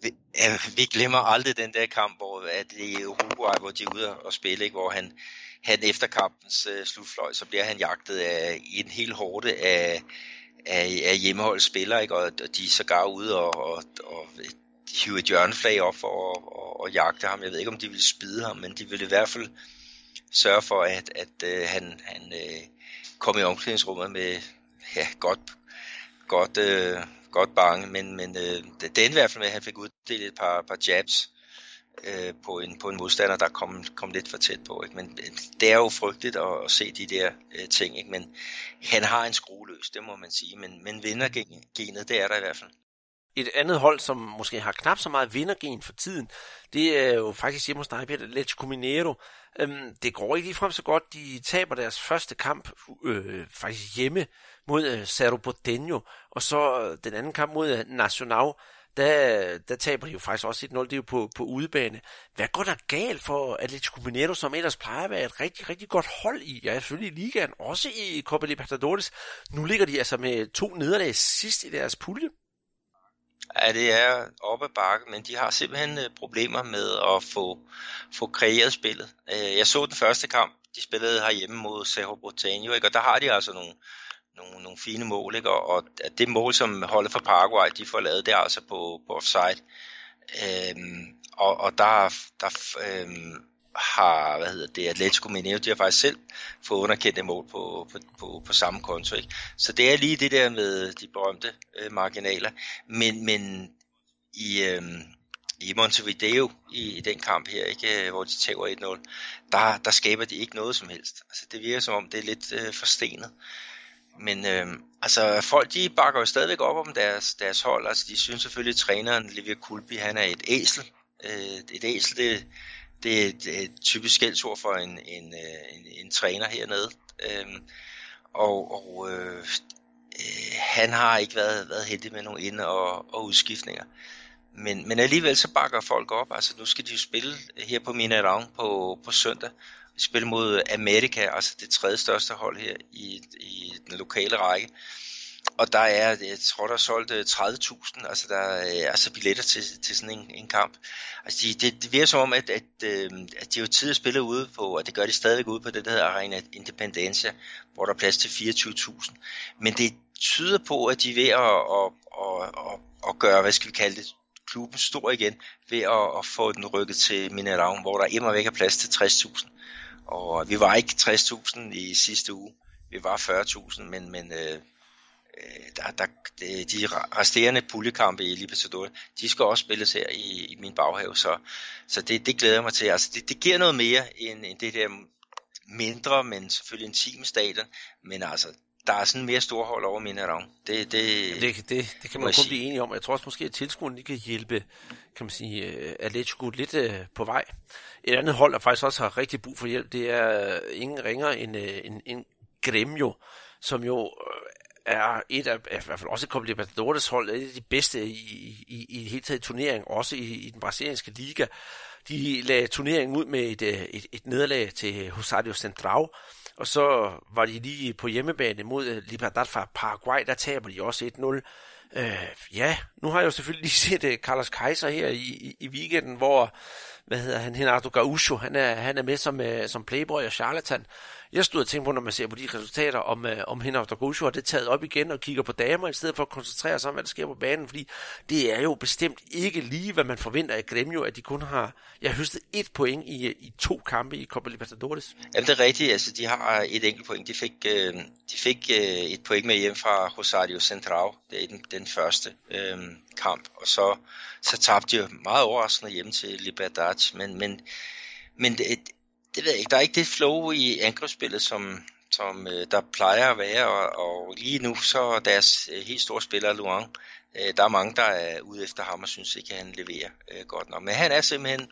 vi, ja, vi glemmer aldrig den der kamp, hvor at det er Uruguay, hvor de er ude og spille, ikke? hvor han, han efter kampens uh, slutfløj, så bliver han jagtet af i en hel hårde af, af, af hjemmeholdsspillere, ikke? og og de er sågar ude og, og, og hive et hjørneflag op for at, og, og jagte ham. Jeg ved ikke, om de ville spide ham, men de ville i hvert fald sørge for, at, at øh, han, han øh, kom i omklædningsrummet med ja, godt, godt, øh, godt bange, men, men øh, det endte i hvert fald med, at han fik uddelt et par, par jabs Øh, på, en, på en modstander, der kom, kom lidt for tæt på. Ikke? Men øh, det er jo frygteligt at, at se de der øh, ting, ikke? men han har en skrueløs, det må man sige, men, men vindergenet, det er der i hvert fald. Et andet hold, som måske har knap så meget vindergen for tiden, det er jo faktisk hjemme hos dig, Peter, Lechco Minero. Øhm, det går ikke frem så godt. De taber deres første kamp øh, faktisk hjemme mod øh, Cerro Porteño, og så øh, den anden kamp mod øh, Nacional der, der taber de jo faktisk også 1-0, det er jo på, på udebane. Hvad går der galt for Atletico Mineiro, som ellers plejer at være et rigtig, rigtig godt hold i, ja, selvfølgelig i ligaen, også i Copa Libertadores. Nu ligger de altså med to nederlag sidst i deres pulje. Ja, det er op ad bakke, men de har simpelthen øh, problemer med at få, få kreeret spillet. Øh, jeg så den første kamp, de spillede herhjemme mod Cerro Porteño, ikke? og der har de altså nogle, nogle, nogle fine mål, ikke? Og, og det mål, som holdet for Paraguay, de får lavet, det er altså på, på offside. Øhm, og, og der, der øhm, har, hvad hedder det, Atletico Mineiro, de har faktisk selv fået underkendt et mål på, på, på, på samme konto, ikke? Så det er lige det der med de berømte øh, marginaler. Men, men i, øhm, i Montevideo i, i den kamp her, ikke, øh, hvor de tager 1-0, der, der skaber de ikke noget som helst. Altså, det virker som om, det er lidt øh, forstenet. Men øh, altså, folk de bakker jo stadigvæk op om deres, deres hold. Altså, de synes selvfølgelig, at træneren Livia Kulbi, han er et æsel. Øh, et æsel, det, det er et, et typisk skældsord for en, en, øh, en, en træner hernede. Øh, og og øh, øh, han har ikke været, været heldig med nogle ind- og, og udskiftninger. Men, men alligevel så bakker folk op. Altså nu skal de jo spille her på Minadong på, på søndag spille mod Amerika, altså det tredje største hold her i, i den lokale række. Og der er, jeg tror, der er solgt øh, 30.000, altså der er altså billetter til, til sådan en, en kamp. Altså de, det, det virker som om, at, at, øh, at de jo tidligere spille ude på, og det gør de stadigvæk ude på det, der hedder Arena Independencia, hvor der er plads til 24.000. Men det tyder på, at de er ved at, at, at, at, at gøre, hvad skal vi kalde det, klubben stor igen, ved at, at få den rykket til Minerang, hvor der immer væk er plads til 60.000. Og øh, vi var ikke 60.000 i sidste uge. Vi var 40.000, men, men øh, øh der, der, øh, de resterende puljekampe i Libertadores, de skal også spilles her i, i min baghave, så, så det, det glæder jeg mig til. Altså, det, det giver noget mere end, end det der mindre, men selvfølgelig en stadion, men altså, der er sådan mere storhold over Minerang. Det, det, det, det, det kan man kun blive enige om. Jeg tror også måske, at tilskuerne kan hjælpe kan man sige, uh, Atletico lidt uh, på vej. Et andet hold, der faktisk også har rigtig brug for hjælp, det er uh, ingen ringer end, uh, en, en Gremio, som jo er et af, i hvert fald også et Copa Libertadores hold, et af de bedste i, i, i hele taget turnering, også i, i den brasilianske liga. De lagde turneringen ud med et, et, et nederlag til Rosario Central, og så var de lige på hjemmebane mod øh, Libertad fra Paraguay, der taber de også 1-0. Øh, ja, nu har jeg jo selvfølgelig lige set uh, Carlos Kaiser her i, i, i weekenden, hvor hvad hedder han, Henardo Gaucho, han er, han er med som, øh, som playboy og charlatan. Jeg stod og tænkte på, når man ser på de resultater, om, øh, om Henardo Gaucho har det taget op igen og kigger på damer, i stedet for at koncentrere sig om, hvad der sker på banen, fordi det er jo bestemt ikke lige, hvad man forventer af Gremio, at de kun har, jeg har høstet et point i, i to kampe i Copa Libertadores. Jamen det er rigtigt, altså de har et enkelt point. De fik, øh, de fik øh, et point med hjem fra Rosario Central, det er den, den første øh, kamp, og så, så tabte de meget overraskende hjem til Libertad, men, men, men det, det ved jeg ikke, der er ikke det flow i angrebsspillet, som, som øh, der plejer at være, og, og lige nu så er deres øh, helt store spiller, Luang, øh, der er mange, der er ude efter ham og synes ikke, at han leverer øh, godt nok. Men han er simpelthen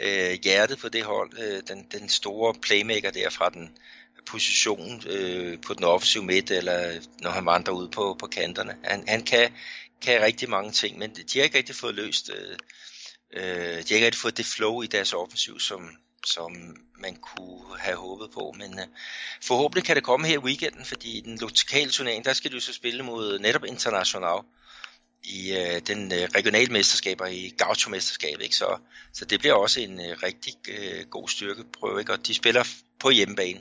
øh, hjertet på det hold, øh, den, den store playmaker der fra den position øh, på den offensive midt, eller når han vandrer ud på, på kanterne. Han, han kan, kan rigtig mange ting, men de har ikke rigtig fået løst, øh, øh, de har ikke rigtig fået det flow i deres offensiv, som, som man kunne have håbet på. Men øh, forhåbentlig kan det komme her i weekenden, fordi i den lokale turnering, der skal du så spille mod netop International i øh, den øh, regionale mesterskaber i Gaucho-mesterskabet. Ikke? Så, så det bliver også en øh, rigtig øh, god styrkeprøve, ikke? og de spiller på hjemmebane.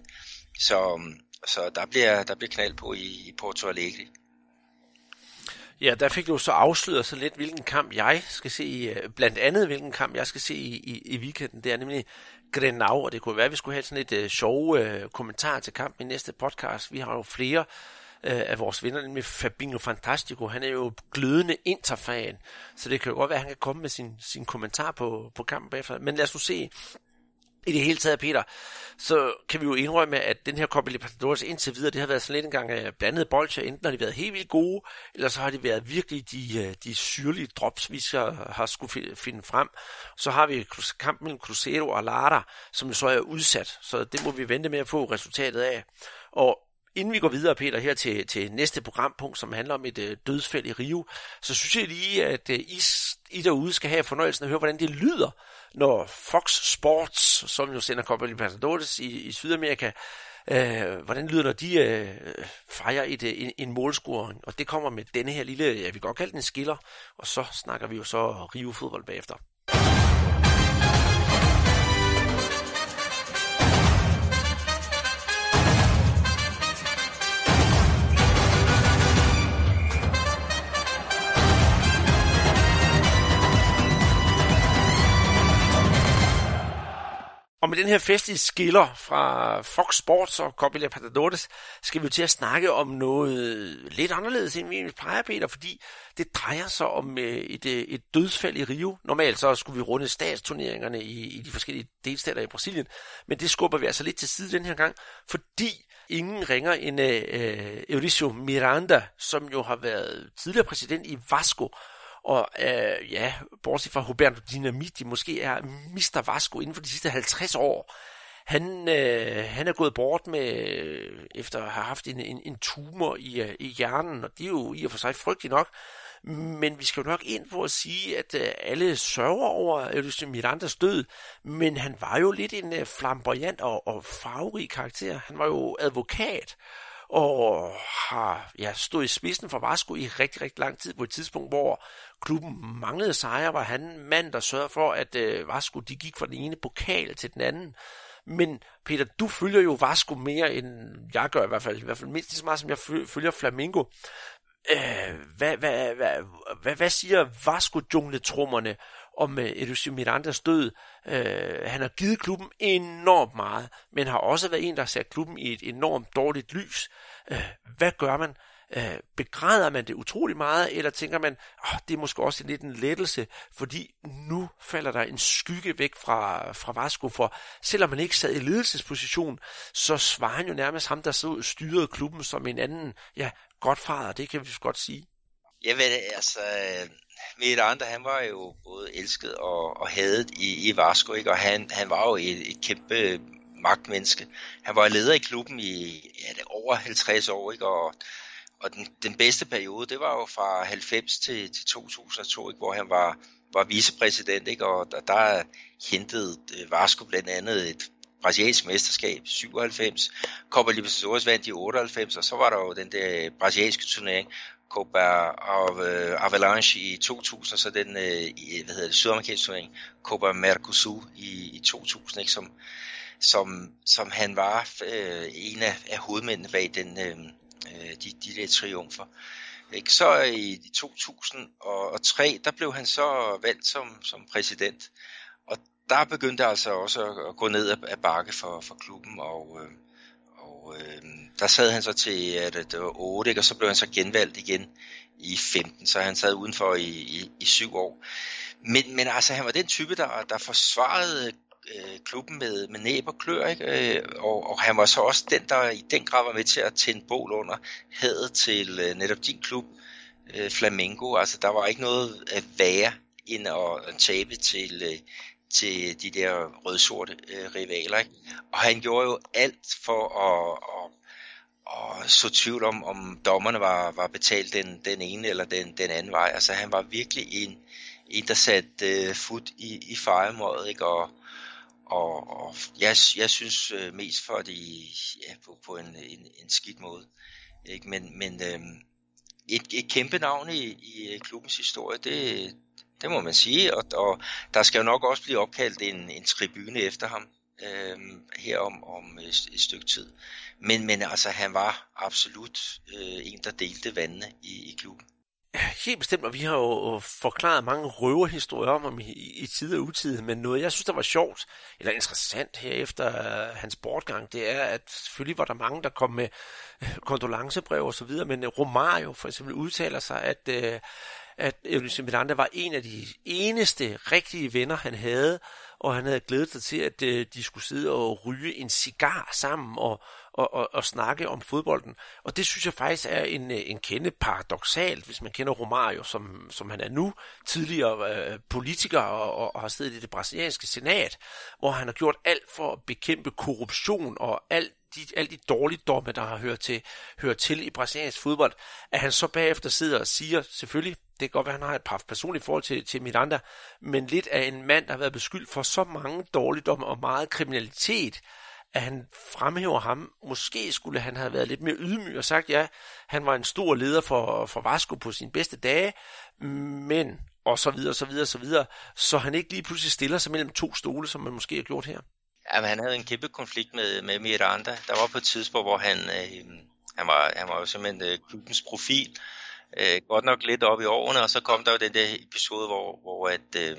Så, så der, bliver, der bliver knald på i, i Porto Alegre. Ja, der fik du så afsløret så lidt, hvilken kamp jeg skal se, øh, blandt andet hvilken kamp jeg skal se i, i, i weekenden. Det er nemlig Grenau, og det kunne være, at vi skulle have sådan et øh, uh, sjov uh, øh, kommentar til kampen i næste podcast. Vi har jo flere uh, af vores venner, nemlig Fabinho Fantastico. Han er jo glødende interfan, så det kan jo godt være, at han kan komme med sin, sin kommentar på, på kampen bagefter. Men lad os nu se, i det hele taget, Peter, så kan vi jo indrømme, at den her Copa Libertadores indtil videre, det har været sådan lidt en gang uh, blandet bolcher. Enten har de været helt vildt gode, eller så har de været virkelig de, øh, de syrlige drops, vi skal, har skulle finde frem. Så har vi kampen mellem Cruzeiro og Lara, som jo så er udsat, så det må vi vente med at få resultatet af. Og Inden vi går videre, Peter, her til, til næste programpunkt, som handler om et øh, dødsfald i Rio, så synes jeg lige, at øh, I, I derude skal have fornøjelsen at høre, hvordan det lyder, når Fox Sports, som jo sender Copa Libertadores i, i Sydamerika, øh, hvordan lyder når de øh, fejrer et, øh, en, en målscoring. Og det kommer med denne her lille, jeg vil godt kalde den skiller, og så snakker vi jo så Rio fodbold bagefter. Og med den her festlige skiller fra Fox Sports og Copa Libertadores, skal vi jo til at snakke om noget lidt anderledes, end vi plejer, Peter, fordi det drejer sig om øh, et, øh, et dødsfald i Rio. Normalt så skulle vi runde statsturneringerne i, i de forskellige delstater i Brasilien, men det skubber vi altså lidt til side den her gang, fordi ingen ringer end uh, Euricio Miranda, som jo har været tidligere præsident i Vasco, og øh, ja, bortset fra Roberto Dinamiti, måske er Mr. Vasco inden for de sidste 50 år. Han, øh, han er gået bort med, efter at have haft en, en, en tumor i, øh, i hjernen, og det er jo i og for sig frygteligt nok. Men vi skal jo nok ind på at sige, at øh, alle sørger over Elisio Mirandas død, men han var jo lidt en øh, flamboyant og, og farverig karakter. Han var jo advokat, og har ja, stået i spidsen for Vasco i rigtig, rigtig lang tid på et tidspunkt, hvor klubben manglede sejre, var han mand, der sørgede for, at øh, Vasco de gik fra den ene pokal til den anden. Men Peter, du følger jo Vasco mere, end jeg gør i hvert fald. I hvert fald mindst så meget, som jeg følger Flamingo. Øh, hvad, hvad, hvad, hvad, hvad siger Vasco-jungletrummerne om øh, uh, Elusio Mirandas død? Øh, han har givet klubben enormt meget, men har også været en, der har sat klubben i et enormt dårligt lys. Øh, hvad gør man? Øh, begræder man det utrolig meget, eller tænker man, oh, det er måske også lidt en lettelse, fordi nu falder der en skygge væk fra, fra Vasco, for selvom man ikke sad i ledelsesposition, så svarer han jo nærmest ham, der så styrede klubben som en anden, ja, godfader, det kan vi godt sige. Jeg ved det, altså, øh, Miranda, han var jo både elsket og, og hadet i, i Vasco, ikke? og han, han var jo et, et kæmpe magtmenneske. Han var leder i klubben i ja, over 50 år, ikke? og og den, den bedste periode, det var jo fra 90 til, til 2002, ikke, hvor han var, var vicepræsident, ikke, og der, der hentede øh, Vasco blandt andet et brasiliansk mesterskab, 97, Copa Libertadores vandt i 98, og så var der jo den der brasilianske turnering, Copa øh, Avalanche i 2000, og så den øh, hvad hedder det, sydamerikanske turnering, Copa Mercosur i, i 2000, ikke, som, som, som han var øh, en af, af hovedmændene bag den, øh, de, de der triumfer. Ikke? Så i 2003, der blev han så valgt som, som præsident, og der begyndte altså også at, gå ned ad bakke for, for klubben, og, øh, og øh, der sad han så til, at det var 8, ikke? og så blev han så genvalgt igen i 15, så han sad udenfor i, i, i syv år. Men, men altså, han var den type, der, der forsvarede øh, klubben med, med næb og klør, ikke? Øh, og, og han var så også den, der i den grad var med til at tænde bål under hadet til øh, netop din klub, øh, Flamengo. Altså, der var ikke noget at være end at, at tabe til, øh, til de der rødsorte øh, rivaler. Ikke? Og han gjorde jo alt for at, at at så tvivl om, om dommerne var, var betalt den, den ene eller den, den anden vej. Altså han var virkelig en, en der satte øh, fod i, i fejremåret, ikke? Og, og, og jeg, jeg synes øh, mest for det ja, på, på en, en, en skidt måde. Ikke? Men, men øh, et, et kæmpe navn i, i øh, klubbens historie, det, det må man sige, og, og der skal jo nok også blive opkaldt en, en tribune efter ham øh, her om, om et, et stykke tid. Men, men altså, han var absolut øh, en, der delte vandene i, i klubben. Helt bestemt, og vi har jo øh, forklaret mange røverhistorier om ham i, i tid og utid, men noget, jeg synes, der var sjovt, eller interessant her efter uh, hans bortgang, det er, at selvfølgelig var der mange, der kom med øh, kondolencebrev og så videre, men Romario for eksempel udtaler sig, at uh, at Eunice Miranda var en af de eneste rigtige venner, han havde, og han havde glædet sig til, at øh, de skulle sidde og ryge en cigar sammen og, og, og, og snakke om fodbolden. Og det synes jeg faktisk er en, øh, en kende paradoxalt, hvis man kender Romario, som, som han er nu, tidligere øh, politiker og, og, og har siddet i det brasilianske senat, hvor han har gjort alt for at bekæmpe korruption og alt de, alle de dårligdomme, der har hørt til, hørt til i brasiliansk fodbold, at han så bagefter sidder og siger, selvfølgelig, det kan godt være, at han har et par personlige forhold til, til Miranda, men lidt af en mand, der har været beskyldt for så mange dårligdomme og meget kriminalitet, at han fremhæver ham. Måske skulle han have været lidt mere ydmyg og sagt, ja, han var en stor leder for, for Vasco på sine bedste dage, men og så videre, så videre, så videre, så han ikke lige pludselig stiller sig mellem to stole, som man måske har gjort her. Jamen, han havde en kæmpe konflikt med, med Miranda. Der var på et tidspunkt, hvor han, øh, han, var, han var jo simpelthen øh, klubbens profil. Øh, godt nok lidt op i årene, og så kom der jo den der episode, hvor, hvor at, øh,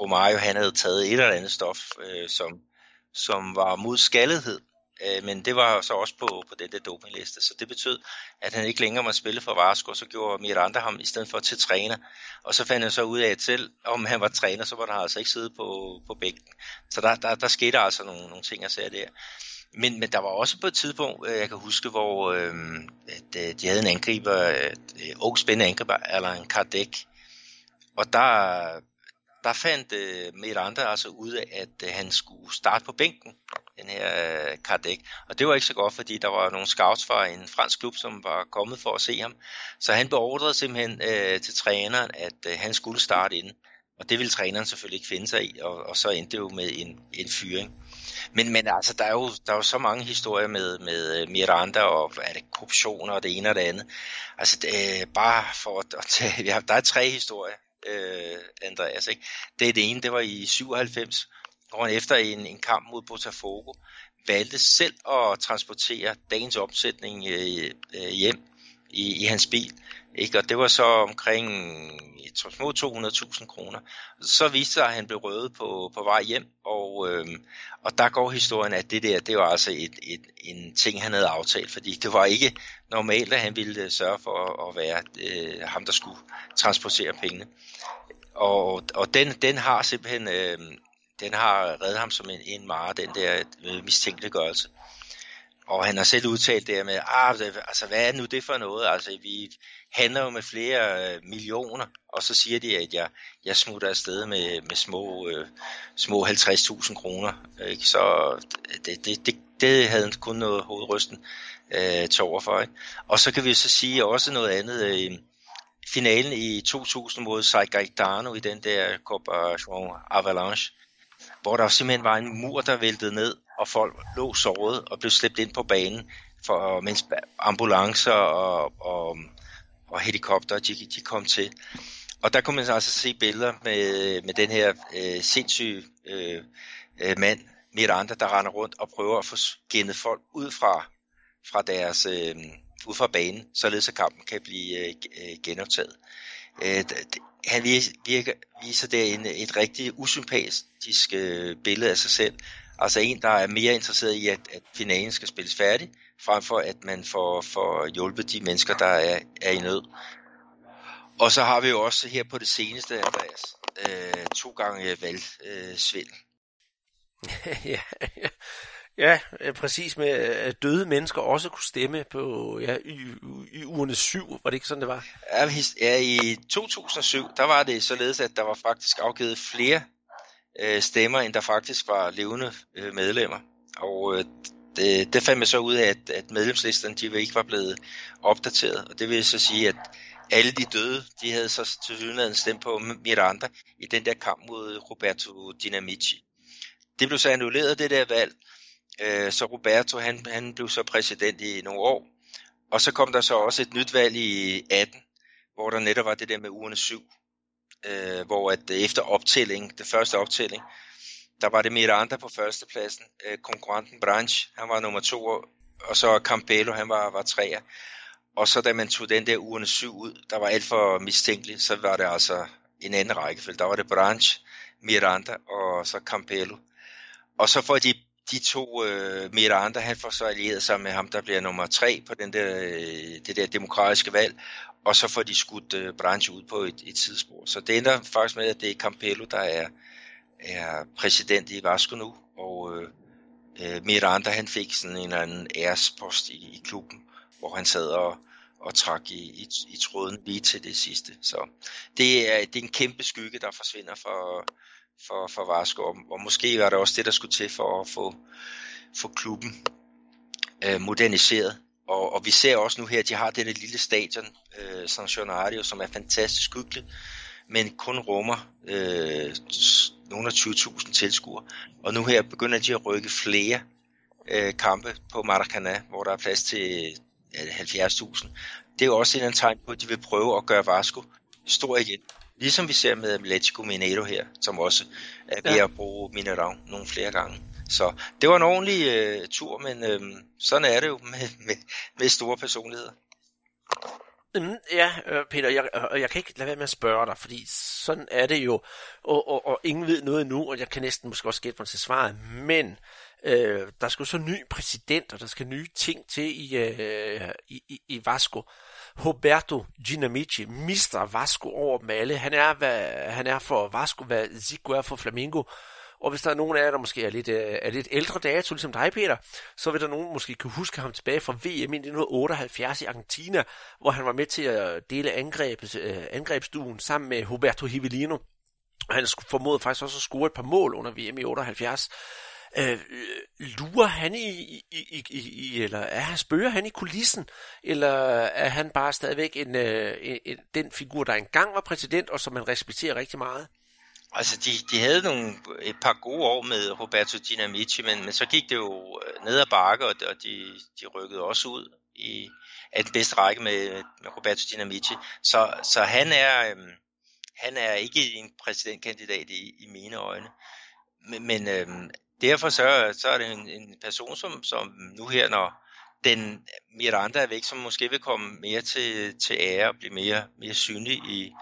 Romario han havde taget et eller andet stof, øh, som, som var mod skaldighed. Øh, men det var så også på, på den der dopingliste, så det betød, at han ikke længere måtte spille for Varsko, så gjorde Miranda ham i stedet for til træner. Og så fandt jeg så ud af, at selv om han var træner, så var der altså ikke siddet på, på bænken. Så der, der, der skete altså nogle, nogle ting jeg se der. Men, men der var også på et tidspunkt, øh, jeg kan huske, hvor øh, at, øh, de havde en angriber, øh, ung spændende angriber, eller en Kardec. Og der, der fandt øh, Miranda altså ud af, at øh, han skulle starte på bænken, den her øh, Kardec. Og det var ikke så godt, fordi der var nogle scouts fra en fransk klub, som var kommet for at se ham. Så han beordrede simpelthen øh, til træneren, at øh, han skulle starte inden. Og det ville træneren selvfølgelig ikke finde sig i, og, og så endte det jo med en, en fyring. Men, men altså, der er, jo, der er jo så mange historier med, med øh, Miranda og er det korruption og det ene og det andet. Altså, det, øh, bare for at, at tage, ja, der er tre historier, øh, Andreas. Ikke? Det er det ene, det var i 97, hvor han efter en, en kamp mod Botafogo valgte selv at transportere dagens opsætning øh, øh, hjem i, i hans bil. Ikke? Og det var så omkring jeg tror, små 200.000 kroner. Så viste sig, at han blev røvet på, på vej hjem, og, øh, og der går historien, at det der, det var altså et, et, en ting, han havde aftalt, fordi det var ikke normalt, at han ville øh, sørge for at være øh, ham, der skulle transportere pengene. Og, og den, den har simpelthen, øh, den har reddet ham som en, en mare, den der øh, mistænkeliggørelse. Og han har selv udtalt det med, ah, altså hvad er nu det for noget? Altså vi handler jo med flere øh, millioner, og så siger de, at jeg, jeg smutter afsted med, med små, øh, små 50.000 kroner. Ikke? Så det, det, det, det havde kun noget hovedrysten øh, til overfor. Ikke? Og så kan vi så sige også noget andet. Øh, finalen i 2000 mod Saigaitano i den der Copa Avalanche, hvor der simpelthen var en mur, der væltede ned, og folk lå såret og blev slæbt ind på banen, for, mens ambulancer og, og, og helikopter de, de kom til. Og der kunne man altså se billeder med, med den her øh, sindssyge øh, øh, mand, Miranda, der render rundt og prøver at få skinnet folk ud fra, fra deres øh, ud fra banen, således at kampen kan blive øh, øh genoptaget. Øh, han virker, viser der et rigtig usympatisk øh, billede af sig selv. Altså en, der er mere interesseret i, at, at finalen skal spilles færdig, frem for at man får, får hjulpet de mennesker, der er, er i nød. Og så har vi jo også her på det seneste, Andreas, øh, to gange valgsvindel. Øh, ja, ja. Ja, præcis med at døde mennesker også kunne stemme på ja, i, i ugerne syv, var det ikke sådan, det var? Ja, i 2007, der var det således, at der var faktisk afgivet flere øh, stemmer, end der faktisk var levende øh, medlemmer. Og øh, det, det fandt man så ud af, at, at medlemslisterne de ikke var blevet opdateret. Og det vil så sige, at alle de døde, de havde så til synligheden stemt på Miranda i den der kamp mod Roberto Dinamici. Det blev så annulleret, det der valg, Øh, så Roberto, han, han blev så præsident i nogle år. Og så kom der så også et nyt valg i 18, hvor der netop var det der med ugerne 7, øh, hvor at efter optælling, det første optælling, der var det Miranda på førstepladsen, øh, konkurrenten Branch, han var nummer to, og så Campello, han var, var treer. Og så da man tog den der urne syv ud, der var alt for mistænkeligt, så var det altså en anden rækkefølge. Der var det Branch, Miranda og så Campello. Og så får de de to øh, Miranda, han får så allieret sig med ham, der bliver nummer tre på den der, øh, det der demokratiske valg, og så får de skudt øh, Branch ud på et, et tidsspor. Så det ender faktisk med, at det er Campello, der er, er præsident i Vasco nu, og øh, øh, Miranda han fik sådan en eller anden ærespost i, i klubben, hvor han sad og, og trak i, i, i tråden lige til det sidste. Så det er, det er en kæmpe skygge, der forsvinder for, for, for Vasco, og, og måske var det også det, der skulle til for at få, få klubben øh, moderniseret. Og, og vi ser også nu her, at de har denne lille stadion, øh, San Gennaro, som er fantastisk hyggeligt, men kun rummer øh, nogle af 20.000 tilskuere. Og nu her begynder de at rykke flere øh, kampe på Maracanã, hvor der er plads til 70.000. Det er jo også en tegn på, at de vil prøve at gøre Vasco stor igen. Ligesom vi ser med Atletico Mineiro her, som også er ved ja. at bruge Mineirão nogle flere gange. Så det var en ordentlig øh, tur, men øh, sådan er det jo med, med, med store personligheder. Mm, ja, øh, Peter, jeg, øh, jeg kan ikke lade være med at spørge dig, fordi sådan er det jo, og, og, og ingen ved noget nu, og jeg kan næsten måske også gætte mig til svaret, men øh, der skal jo så ny præsident, og der skal nye ting til i, øh, i, i, i Vasco. Roberto Ginamici mister Vasco over dem alle. Han er, hvad, han er for Vasco, hvad Zico er for Flamingo. Og hvis der er nogen af jer, der måske er lidt, øh, er lidt ældre dato, ligesom dig, Peter, så vil der nogen måske kunne huske ham tilbage fra VM i 1978 i Argentina, hvor han var med til at dele angrebs, øh, angrebsduen sammen med Roberto Hivelino. Han formåede faktisk også at score et par mål under VM i 78. Øh, lurer han i, i, i, i, eller er han, spørger han i kulissen, eller er han bare stadigvæk en, øh, en, den figur, der engang var præsident, og som man respekterer rigtig meget? Altså, de, de havde nogle, et par gode år med Roberto Dinamici, men, men så gik det jo øh, ned ad bakke, og, og de, de rykkede også ud i af den bedste række med, med Roberto Dinamici. Så, så han er øhm, han er ikke en præsidentkandidat i, i mine øjne. Men, men øhm, derfor så, så er det en, en person, som, som nu her, når den Miranda er væk, som måske vil komme mere til, til ære og blive mere, mere synlig i,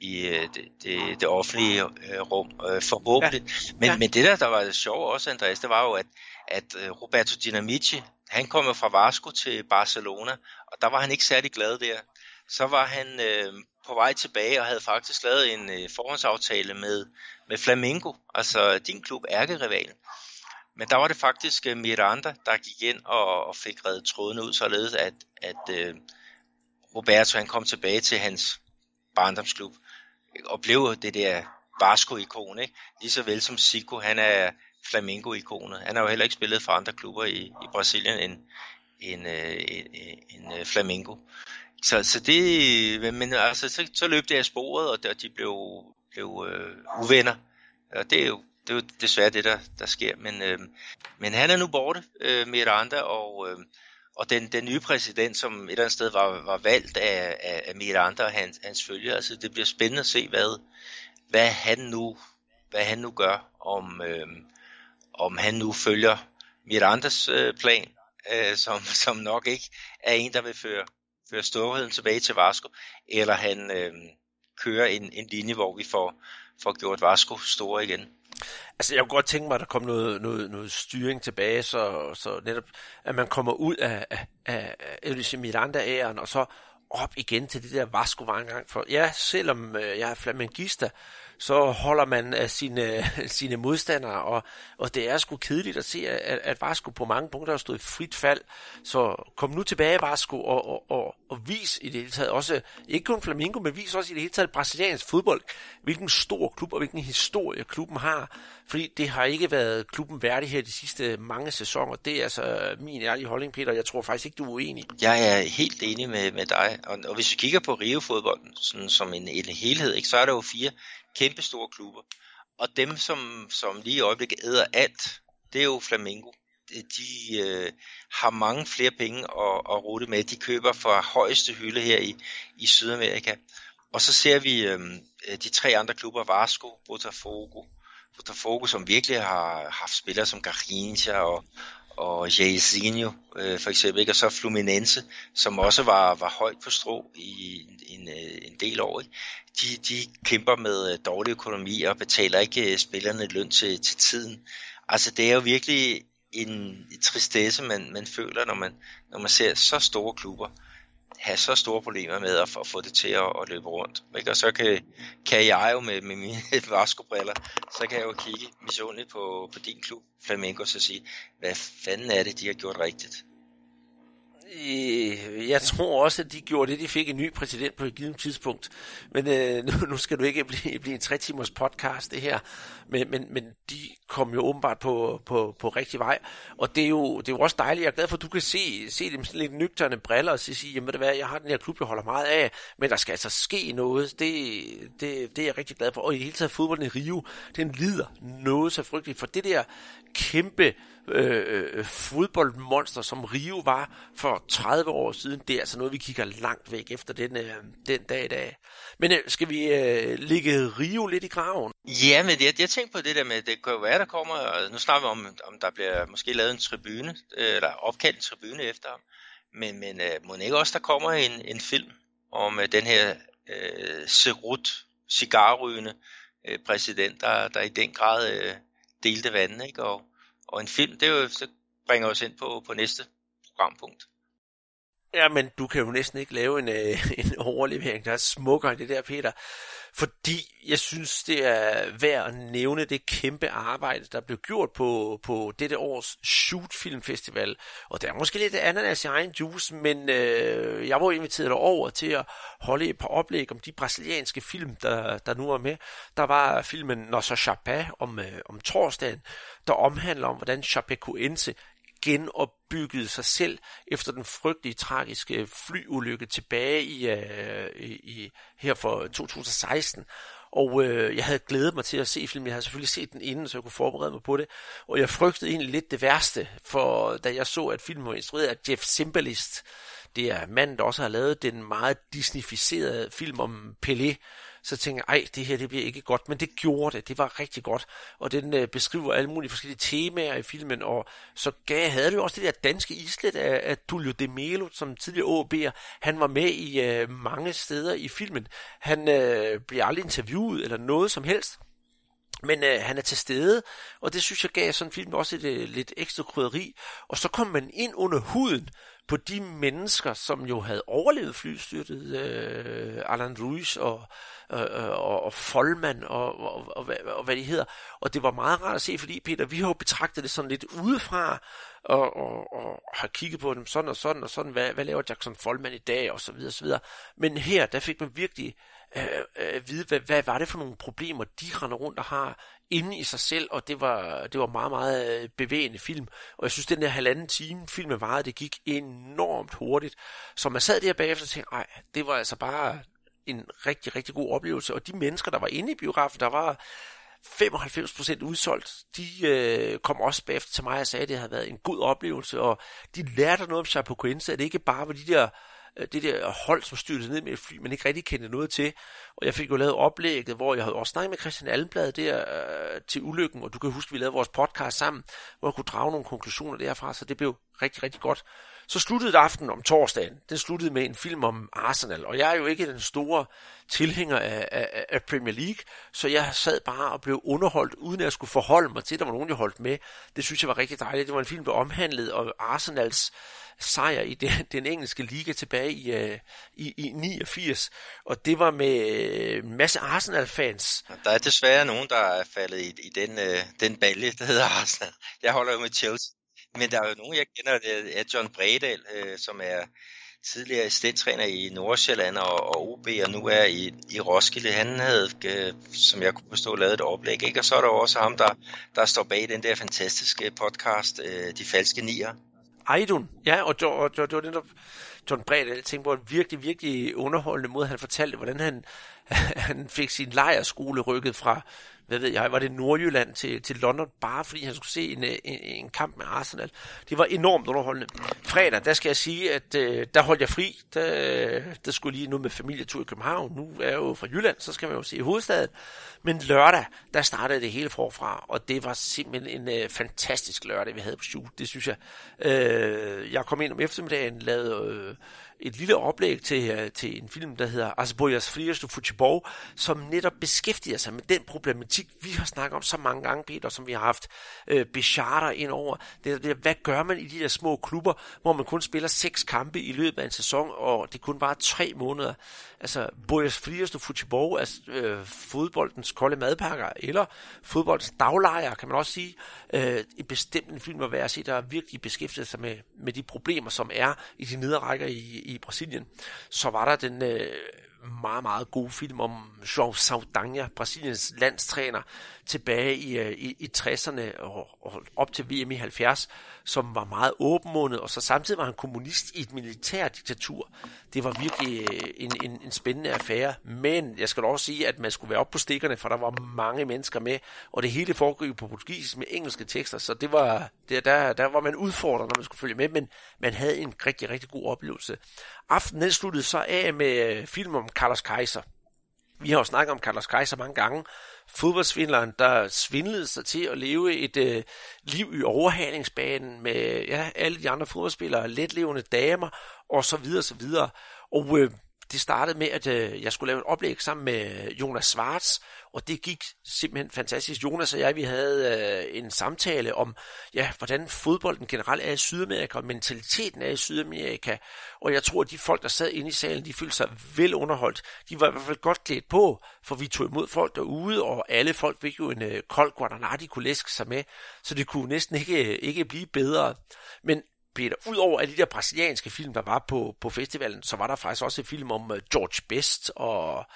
i øh, det, det, det offentlige øh, rum, øh, forhåbentlig. Ja. Men, ja. men det der, der var sjovt også, Andreas, det var jo, at, at øh, Roberto Dinamici, han kom jo fra Vasco til Barcelona, og der var han ikke særlig glad der. Så var han øh, på vej tilbage og havde faktisk lavet en øh, forhåndsaftale med, med Flamengo, altså din klub ærkerivalen. Men der var det faktisk øh, Miranda, der gik ind og, og fik reddet tråden ud, således at, at øh, Roberto han kom tilbage til hans barndomsklub og blev det der Vasco-ikon, ikke? Lige så vel som Zico, han er Flamengo-ikonet. Han har jo heller ikke spillet for andre klubber i, i Brasilien end, end, øh, end, end øh, Flamengo. Så, så det, men altså, så, så løb det af sporet, og, og de blev, blev øh, uvenner. Og det er jo det er jo desværre det, der, der sker. Men, øh, men han er nu borte, øh, Miranda, og, øh, og den, den nye præsident, som et eller andet sted var, var valgt af, af, af Miranda og hans, hans følger, altså det bliver spændende at se, hvad, hvad, han, nu, hvad han nu gør, om, øh, om han nu følger Mirandas øh, plan, øh, som, som nok ikke er en, der vil føre, føre storheden tilbage til Vasco, eller han øh, kører en, en linje, hvor vi får, får gjort Vasco store igen. Altså, jeg kunne godt tænke mig, at der kom noget, noget, noget styring tilbage, så, så netop, at man kommer ud af, af, af, af Miranda-æren, og så op igen til det der Vasco var engang. For ja, selvom øh, jeg er flamengista, så holder man af sine, sine modstandere, og, og det er sgu kedeligt at se, at, at Vasco på mange punkter har stået frit fald. Så kom nu tilbage, Vasco, og, og, og, og vis i det hele taget også, ikke kun Flamingo, men vis også i det hele taget brasiliansk fodbold, hvilken stor klub og hvilken historie klubben har. Fordi det har ikke været klubben værdig her de sidste mange sæsoner. Det er altså min ærlige holdning, Peter. Jeg tror faktisk ikke, du er uenig. Jeg er helt enig med, med dig. Og, og hvis vi kigger på Rio-fodbolden sådan som en, en helhed, ikke, så er der jo fire kæmpe store klubber. Og dem, som, som lige i øjeblikket æder alt, det er jo Flamengo. De øh, har mange flere penge at, at rute med. De køber fra højeste hylde her i, i Sydamerika. Og så ser vi øh, de tre andre klubber, Vasco, Botafogo, Botafogo, som virkelig har haft spillere som Garrincha og, og Jairzinho øh, for eksempel, ikke? og så Fluminense, som også var, var højt på strå i en, en, øh, del år. Ikke? De, de kæmper med øh, dårlig økonomi og betaler ikke øh, spillerne løn til, til tiden. Altså det er jo virkelig en tristesse, man, man føler, når man, når man ser så store klubber have så store problemer med at, at få det til at, at løbe rundt. Ikke? Og så kan, kan jeg jo med, med mine Vasco-briller, så kan jeg jo kigge misundeligt på, på din klub, Flamengo, og så sige, hvad fanden er det, de har gjort rigtigt? Øh, jeg tror også, at de gjorde det, de fik en ny præsident på et givet tidspunkt. Men øh, nu, nu skal du ikke blive, blive en tre timers podcast, det her. Men, men, men de kom jo åbenbart på, på, på rigtig vej. Og det er, jo, det er jo også dejligt. Jeg er glad for, at du kan se, se dem sådan lidt nøgterne briller og sige, jamen ved du hvad, jeg har den her klub, jeg holder meget af, men der skal altså ske noget. Det, det, det er jeg rigtig glad for. Og i hele taget fodbolden i Rio, den lider noget så frygteligt. For det der kæmpe Øh, øh, fodboldmonster, som Rio var for 30 år siden, det er altså noget, vi kigger langt væk efter den, øh, den dag i dag. Men øh, skal vi øh, ligge Rio lidt i graven? Ja, men jeg, jeg tænker på det der med, det kan jo være, der kommer, og nu snakker vi om, om der bliver måske lavet en tribune, øh, eller opkaldt en tribune efter ham, men, men øh, må ikke også, der kommer en, en film om øh, den her øh, Serut, cigarrygende øh, præsident, der, der i den grad øh, delte vandet, ikke? Og, og en film, det, er jo, det bringer os ind på, på næste programpunkt. Ja, men du kan jo næsten ikke lave en, øh, en overlevering, der er smukkere end det der, Peter. Fordi jeg synes, det er værd at nævne det kæmpe arbejde, der blev gjort på, på dette års Shoot Film Festival. Og der er måske lidt ananas i egen juice, men øh, jeg var inviteret over til at holde et par oplæg om de brasilianske film, der, der nu er med. Der var filmen Nossa Chapa om, øh, om torsdagen, der omhandler om, hvordan Chapecoense genopbyggede sig selv efter den frygtelige, tragiske flyulykke tilbage i, uh, i, her for 2016. Og øh, jeg havde glædet mig til at se filmen. Jeg havde selvfølgelig set den inden, så jeg kunne forberede mig på det. Og jeg frygtede egentlig lidt det værste, for da jeg så, at filmen var instrueret af Jeff Simbalist, Det er manden, der også har lavet den meget disnificerede film om Pelé, så tænkte jeg, ej, det her det bliver ikke godt, men det gjorde det, det var rigtig godt, og den øh, beskriver alle mulige forskellige temaer i filmen, og så gav, havde det jo også det der danske islet af, af Tullio De Melo, som tidligere AB'er, han var med i øh, mange steder i filmen, han øh, blev aldrig interviewet eller noget som helst, men øh, han er til stede, og det synes jeg gav sådan en film også et, et lidt ekstra krydderi. Og så kom man ind under huden på de mennesker, som jo havde overlevet flystyrtet, øh, Alan Ruiz og, øh, øh og, og Folman og, og, og, og, og hvad de hedder. Og det var meget rart at se, fordi Peter, vi har jo betragtet det sådan lidt udefra, og, og, og har kigget på dem sådan og sådan og sådan, hvad, hvad laver Jackson Folman i dag, og så videre, og så videre. Men her, der fik man virkelig øh, Øh, øh, vide, hvad, hvad var det for nogle problemer, de render rundt og har inde i sig selv, og det var, det var meget, meget øh, bevægende film. Og jeg synes, den der halvanden time filmen varede, det gik enormt hurtigt. Så man sad der bagefter og tænkte, ej, det var altså bare en rigtig, rigtig god oplevelse. Og de mennesker, der var inde i biografen, der var 95% udsolgt, de øh, kom også bagefter til mig og sagde, at det havde været en god oplevelse, og de lærte noget om Chapecoense, at det ikke bare var de der Øh, det der hold, som styrtede ned med et fly, man ikke rigtig kendte noget til. Og jeg fik jo lavet oplægget, hvor jeg havde også snakket med Christian Almblad der øh, til ulykken, og du kan huske, vi lavede vores podcast sammen, hvor jeg kunne drage nogle konklusioner derfra, så det blev rigtig, rigtig godt. Så sluttede aftenen om torsdagen. Den sluttede med en film om Arsenal, og jeg er jo ikke den store tilhænger af, af, af Premier League, så jeg sad bare og blev underholdt, uden at jeg skulle forholde mig til, at der var nogen, jeg holdt med. Det synes jeg var rigtig dejligt. Det var en film, der omhandlede og Arsenals sejr i den, den engelske liga tilbage i, øh, i, i 89, og det var med øh, en masse Arsenal-fans. Der er desværre nogen, der er faldet i, i den, øh, den balje, der hedder Arsenal. Jeg holder jo med Chelsea. Men der er jo nogen, jeg kender, det er John Bredal, øh, som er tidligere assistenttræner i Nordsjælland og, og OB, og nu er i, i Roskilde. Han havde, øh, som jeg kunne forstå, lavet et oplæg. Ikke? Og så er der også ham, der, der står bag den der fantastiske podcast, øh, De Falske Nier. Ejdun, ja, og, og, og det var den, der John Bredal tænkte på en virkelig, virkelig underholdende måde. Han fortalte, hvordan han, han fik sin lejerskole rykket fra hvad ved jeg, var det Nordjylland til, til London, bare fordi han skulle se en, øh, en, en kamp med Arsenal. Det var enormt underholdende. Fredag, der skal jeg sige, at øh, der holdt jeg fri. Der, der skulle lige nu med familietur i København. Nu er jeg jo fra Jylland, så skal man jo se hovedstaden. Men lørdag, der startede det hele forfra, og det var simpelthen en øh, fantastisk lørdag, vi havde på shoot. Det synes jeg. Øh, jeg kom ind om eftermiddagen, lavede øh, et lille oplæg til, øh, til en film, der hedder Asboyas Frias du Futebol, som netop beskæftiger sig med den problematik, vi har snakket om så mange gange, Peter, som vi har haft øh, Bechara ind over. Det, det, hvad gør man i de der små klubber, hvor man kun spiller seks kampe i løbet af en sæson, og det kun var tre måneder? Altså, Boyas Frias du Futebol, altså øh, fodboldens kolde madpakker, eller fodboldens daglejer, kan man også sige. Øh, en bestemt film at være at se, der virkelig beskæftiger sig med, med de problemer, som er i de nederrækker i, i Brasilien. Så var der den øh, meget, meget gode film om João Saldanha, Brasiliens landstræner, tilbage i, øh, i, i 60'erne og, og op til VM i 70, som var meget åbenmundet, og så samtidig var han kommunist i et militærdiktatur. Det var virkelig øh, en, en, en spændende affære, men jeg skal også sige, at man skulle være op på stikkerne, for der var mange mennesker med, og det hele foregik på portugisisk med engelske tekster, så det var, det, der, der var man udfordret, når man skulle følge med, men man havde en rigtig, rigtig god oplevelse. Aftenen sluttede så af med øh, film om Carlos Kaiser. Vi har jo snakket om Carlos Kaiser mange gange. Fodboldsvindleren, der svindlede sig til at leve et øh, liv i overhalingsbanen med ja, alle de andre fodboldspillere, letlevende damer og så videre, så videre. Og øh, det startede med, at øh, jeg skulle lave et oplæg sammen med øh, Jonas Svarts, og det gik simpelthen fantastisk. Jonas og jeg, vi havde øh, en samtale om, ja, hvordan fodbolden generelt er i Sydamerika, og mentaliteten er i Sydamerika. Og jeg tror, at de folk, der sad inde i salen, de følte sig vel underholdt. De var i hvert fald godt klædt på, for vi tog imod folk derude, og alle folk fik jo en øh, kold guadagnat, de kunne læske sig med, så det kunne næsten ikke, øh, ikke blive bedre. Men Peter, udover alle de der brasilianske film, der var på, på festivalen, så var der faktisk også et film om uh, George Best og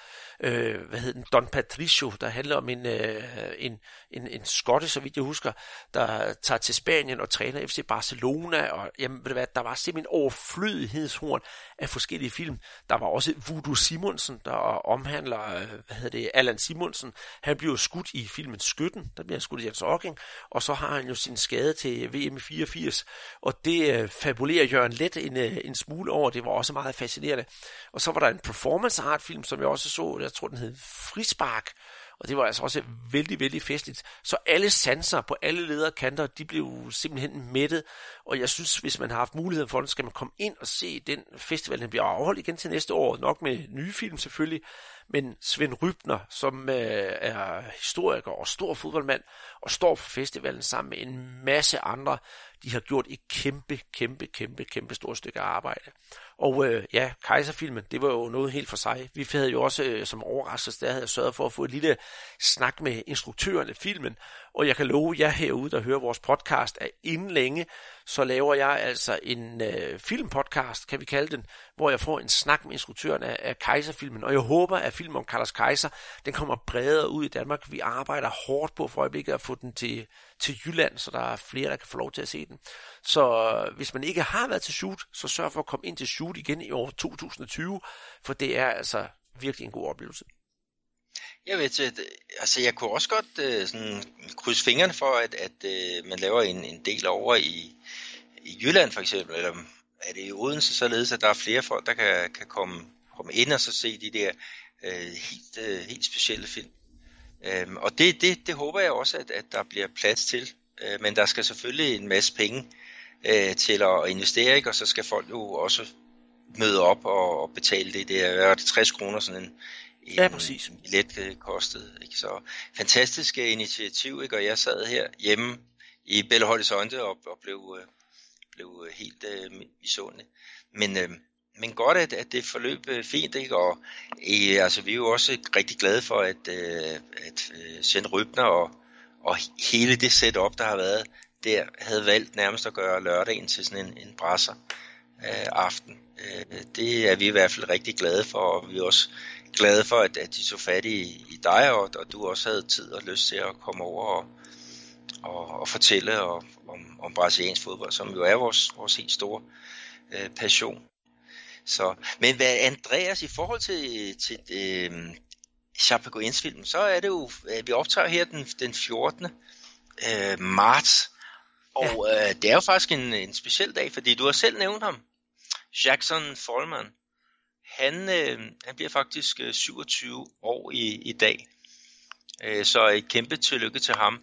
øh, hvad hed den, Don Patricio, der handler om en, øh, en, en, en skotte, så vidt jeg husker, der tager til Spanien og træner FC Barcelona, og jamen, ved du hvad, der var simpelthen overflødighedshorn af forskellige film. Der var også Voodoo Simonsen, der omhandler, øh, hvad hedder det, Allan Simonsen. Han bliver skudt i filmen Skytten, der bliver han skudt i Jens Ocking, og så har han jo sin skade til VM 84, og det øh, fabulerer Jørgen Let en, øh, en smule over, det var også meget fascinerende. Og så var der en performance art film, som jeg også så, jeg tror den hed Frispark, og det var altså også vældig, vældig festligt. Så alle sanser på alle lederkanter, de blev simpelthen mættet, og jeg synes, hvis man har haft mulighed for det, skal man komme ind og se den festival, den bliver afholdt igen til næste år, nok med nye film selvfølgelig, men Svend Rybner, som øh, er historiker og stor fodboldmand, og står for festivalen sammen med en masse andre, de har gjort et kæmpe, kæmpe, kæmpe, kæmpe stort stykke arbejde. Og øh, ja, kejserfilmen, det var jo noget helt for sig. Vi havde jo også øh, som overraskelse, der havde jeg sørget for at få et lille snak med instruktøren af filmen, og jeg kan love jer herude, der hører vores podcast, at inden længe, så laver jeg altså en øh, filmpodcast, kan vi kalde den, hvor jeg får en snak med instruktøren af, af kejserfilmen. og jeg håber, at filmen om Carlos Kejser, den kommer bredere ud i Danmark. Vi arbejder hårdt på for øjeblikket at få den til, til Jylland, så der er flere, der kan få lov til at se den. Så øh, hvis man ikke har været til shoot, så sørg for at komme ind til shoot igen i år 2020, for det er altså virkelig en god oplevelse. Jeg ved at, altså jeg kunne også godt øh, sådan, krydse fingrene for, at, at øh, man laver en, en del over i, i Jylland for eksempel, eller er det i Odense således, at der er flere folk, der kan, kan komme, komme ind og så se de der øh, helt, øh, helt specielle film. Um, og det, det, det håber jeg også, at, at der bliver plads til. Uh, men der skal selvfølgelig en masse penge uh, til at investere, ikke? og så skal folk jo også møde op og, og betale det. Det er, er det 60 kroner sådan en, en, ja, præcis. en billet øh, kostede. Ikke? Så fantastisk initiativ, ikke? og jeg sad her hjemme i Belo Horizonte og, og blev, øh, blev øh, helt øh, misundelig. Men, øh, men godt, at, at det forløb øh, fint, ikke? og øh, altså, vi er jo også rigtig glade for, at, øh, at øh, Send og, og hele det setup, der har været der, havde valgt nærmest at gøre lørdagen til sådan en, en brasser øh, aften. Øh, det er vi i hvert fald rigtig glade for, og vi er også glade for, at, at de så fat i, i dig, og, og du også havde tid og lyst til at komme over og, og, og fortælle og, om, om brasiliansk fodbold, som jo er vores, vores helt store øh, passion. Så, men hvad Andreas, i forhold til, til øh, Chapecoense film, så er det jo, at vi optager her den, den 14. Øh, marts, og ja. øh, det er jo faktisk en, en speciel dag, fordi du har selv nævnt ham, Jackson Follman han, øh, han bliver faktisk øh, 27 år i, i dag. Øh, så et kæmpe tillykke til ham.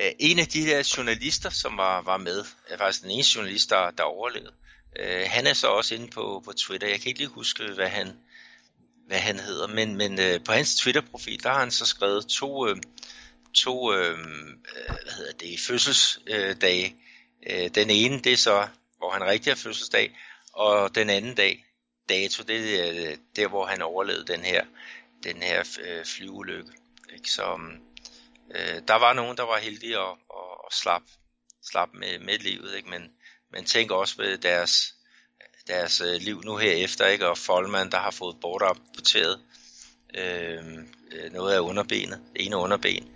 Øh, en af de her journalister, som var, var med, er faktisk den eneste journalist, der, der overlevede, Øh, han er så også inde på, på Twitter. Jeg kan ikke lige huske, hvad han, hvad han hedder, men, men øh, på hans Twitter-profil, der har han så skrevet to, øh, to øh, øh hvad hedder det, fødselsdage. Øh, den ene, det er så, hvor han rigtig har fødselsdag, og den anden dag, dato, det er øh, der, hvor han overlevede den her, den her øh, flyulykke. Ikke? Så mm, øh, der var nogen, der var heldige at, at, at slappe slap med, med livet, ikke? Men, men tænk også ved deres, deres øh, liv nu herefter, ikke? og Folman, der har fået bortamputeret øh, noget af underbenet, det ene underben.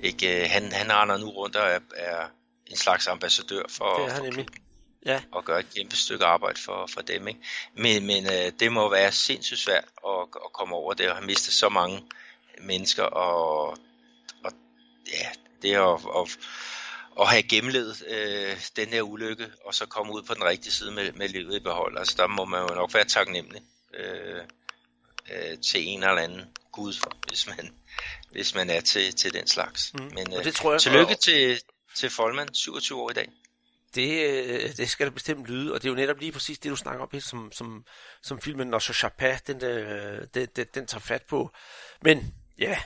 Ikke? Han, han render nu rundt og er, er en slags ambassadør for, det er han for klubben. Ja. Og gør et kæmpe stykke arbejde for, for dem. Ikke? Men, men øh, det må være sindssygt svært at, at komme over det og have mistet så mange mennesker. Og, og ja, det at, at, at have gennemlevet øh, den her ulykke, og så komme ud på den rigtige side med, med livet i behold. Altså der må man jo nok være taknemmelig øh, øh, til en eller anden Gud, hvis man, hvis man er til, til den slags. Mm. Men øh, det tror jeg, tillykke til, til Folman, 27 år i dag. Det, øh, det skal det bestemt lyde, og det er jo netop lige præcis det, du snakker om, som, som, som filmen Notre Chapin, den, den, den, den, den tager fat på. Men ja,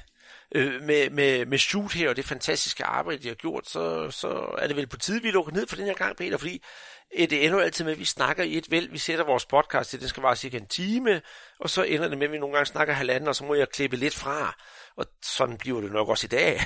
øh, med, med, med shoot her og det fantastiske arbejde, de har gjort, så, så er det vel på tide, vi lukker ned for den her gang, Peter, fordi det ender altid med, at vi snakker i et væld. Vi sætter vores podcast til, den skal være cirka en time, og så ender det med, at vi nogle gange snakker halvanden, og så må jeg klippe lidt fra og sådan bliver det nok også i dag.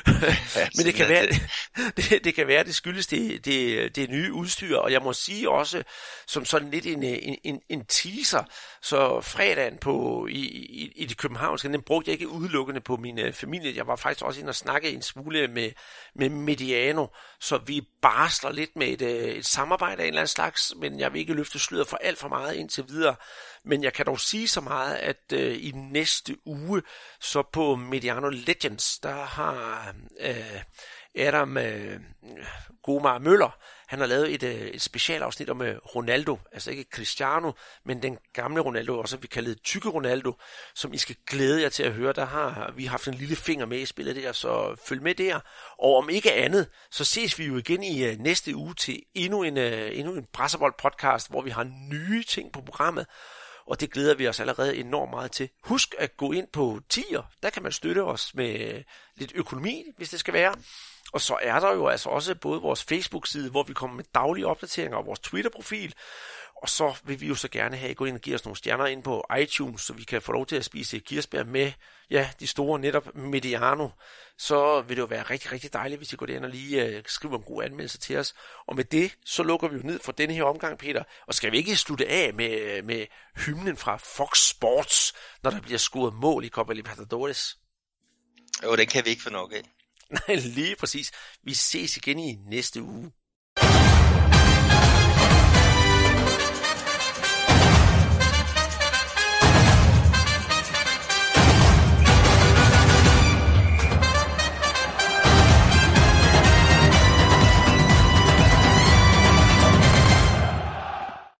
Men det kan, være, det, det kan være, det skyldes det, det, det nye udstyr, og jeg må sige også, som sådan lidt en, en, en teaser, så fredagen på, i, i, i det københavnske, den brugte jeg ikke udelukkende på min øh, familie, jeg var faktisk også inde og snakke en smule med, med Mediano, så vi barsler lidt med et, øh, et samarbejde af en eller anden slags, men jeg vil ikke løfte sløret for alt for meget indtil videre. Men jeg kan dog sige så meget, at øh, i næste uge, så på Mediano Legends, der har øh, Adam øh, Gomar Møller, han har lavet et, øh, et specialafsnit om øh, Ronaldo, altså ikke Cristiano, men den gamle Ronaldo, også vi kaldet Tykke Ronaldo, som I skal glæde jer til at høre. Der har vi haft en lille finger med i spillet der, så følg med der. Og om ikke andet, så ses vi jo igen i øh, næste uge til endnu en, øh, endnu en Brasserbold podcast, hvor vi har nye ting på programmet og det glæder vi os allerede enormt meget til. Husk at gå ind på tier, der kan man støtte os med øh, lidt økonomi, hvis det skal være. Og så er der jo altså også både vores Facebook-side, hvor vi kommer med daglige opdateringer, og vores Twitter-profil, og så vil vi jo så gerne have, at I går ind og giver os nogle stjerner ind på iTunes, så vi kan få lov til at spise kirsebær med ja, de store netop Mediano. Så vil det jo være rigtig, rigtig dejligt, hvis I går ind og lige uh, skriver en god anmeldelse til os. Og med det, så lukker vi jo ned for denne her omgang, Peter. Og skal vi ikke slutte af med, øh, med hymnen fra Fox Sports, når der bliver scoret mål i Copa Libertadores? Jo, den kan vi ikke få nok af. Nej, lige præcis. Vi ses igen i næste uge.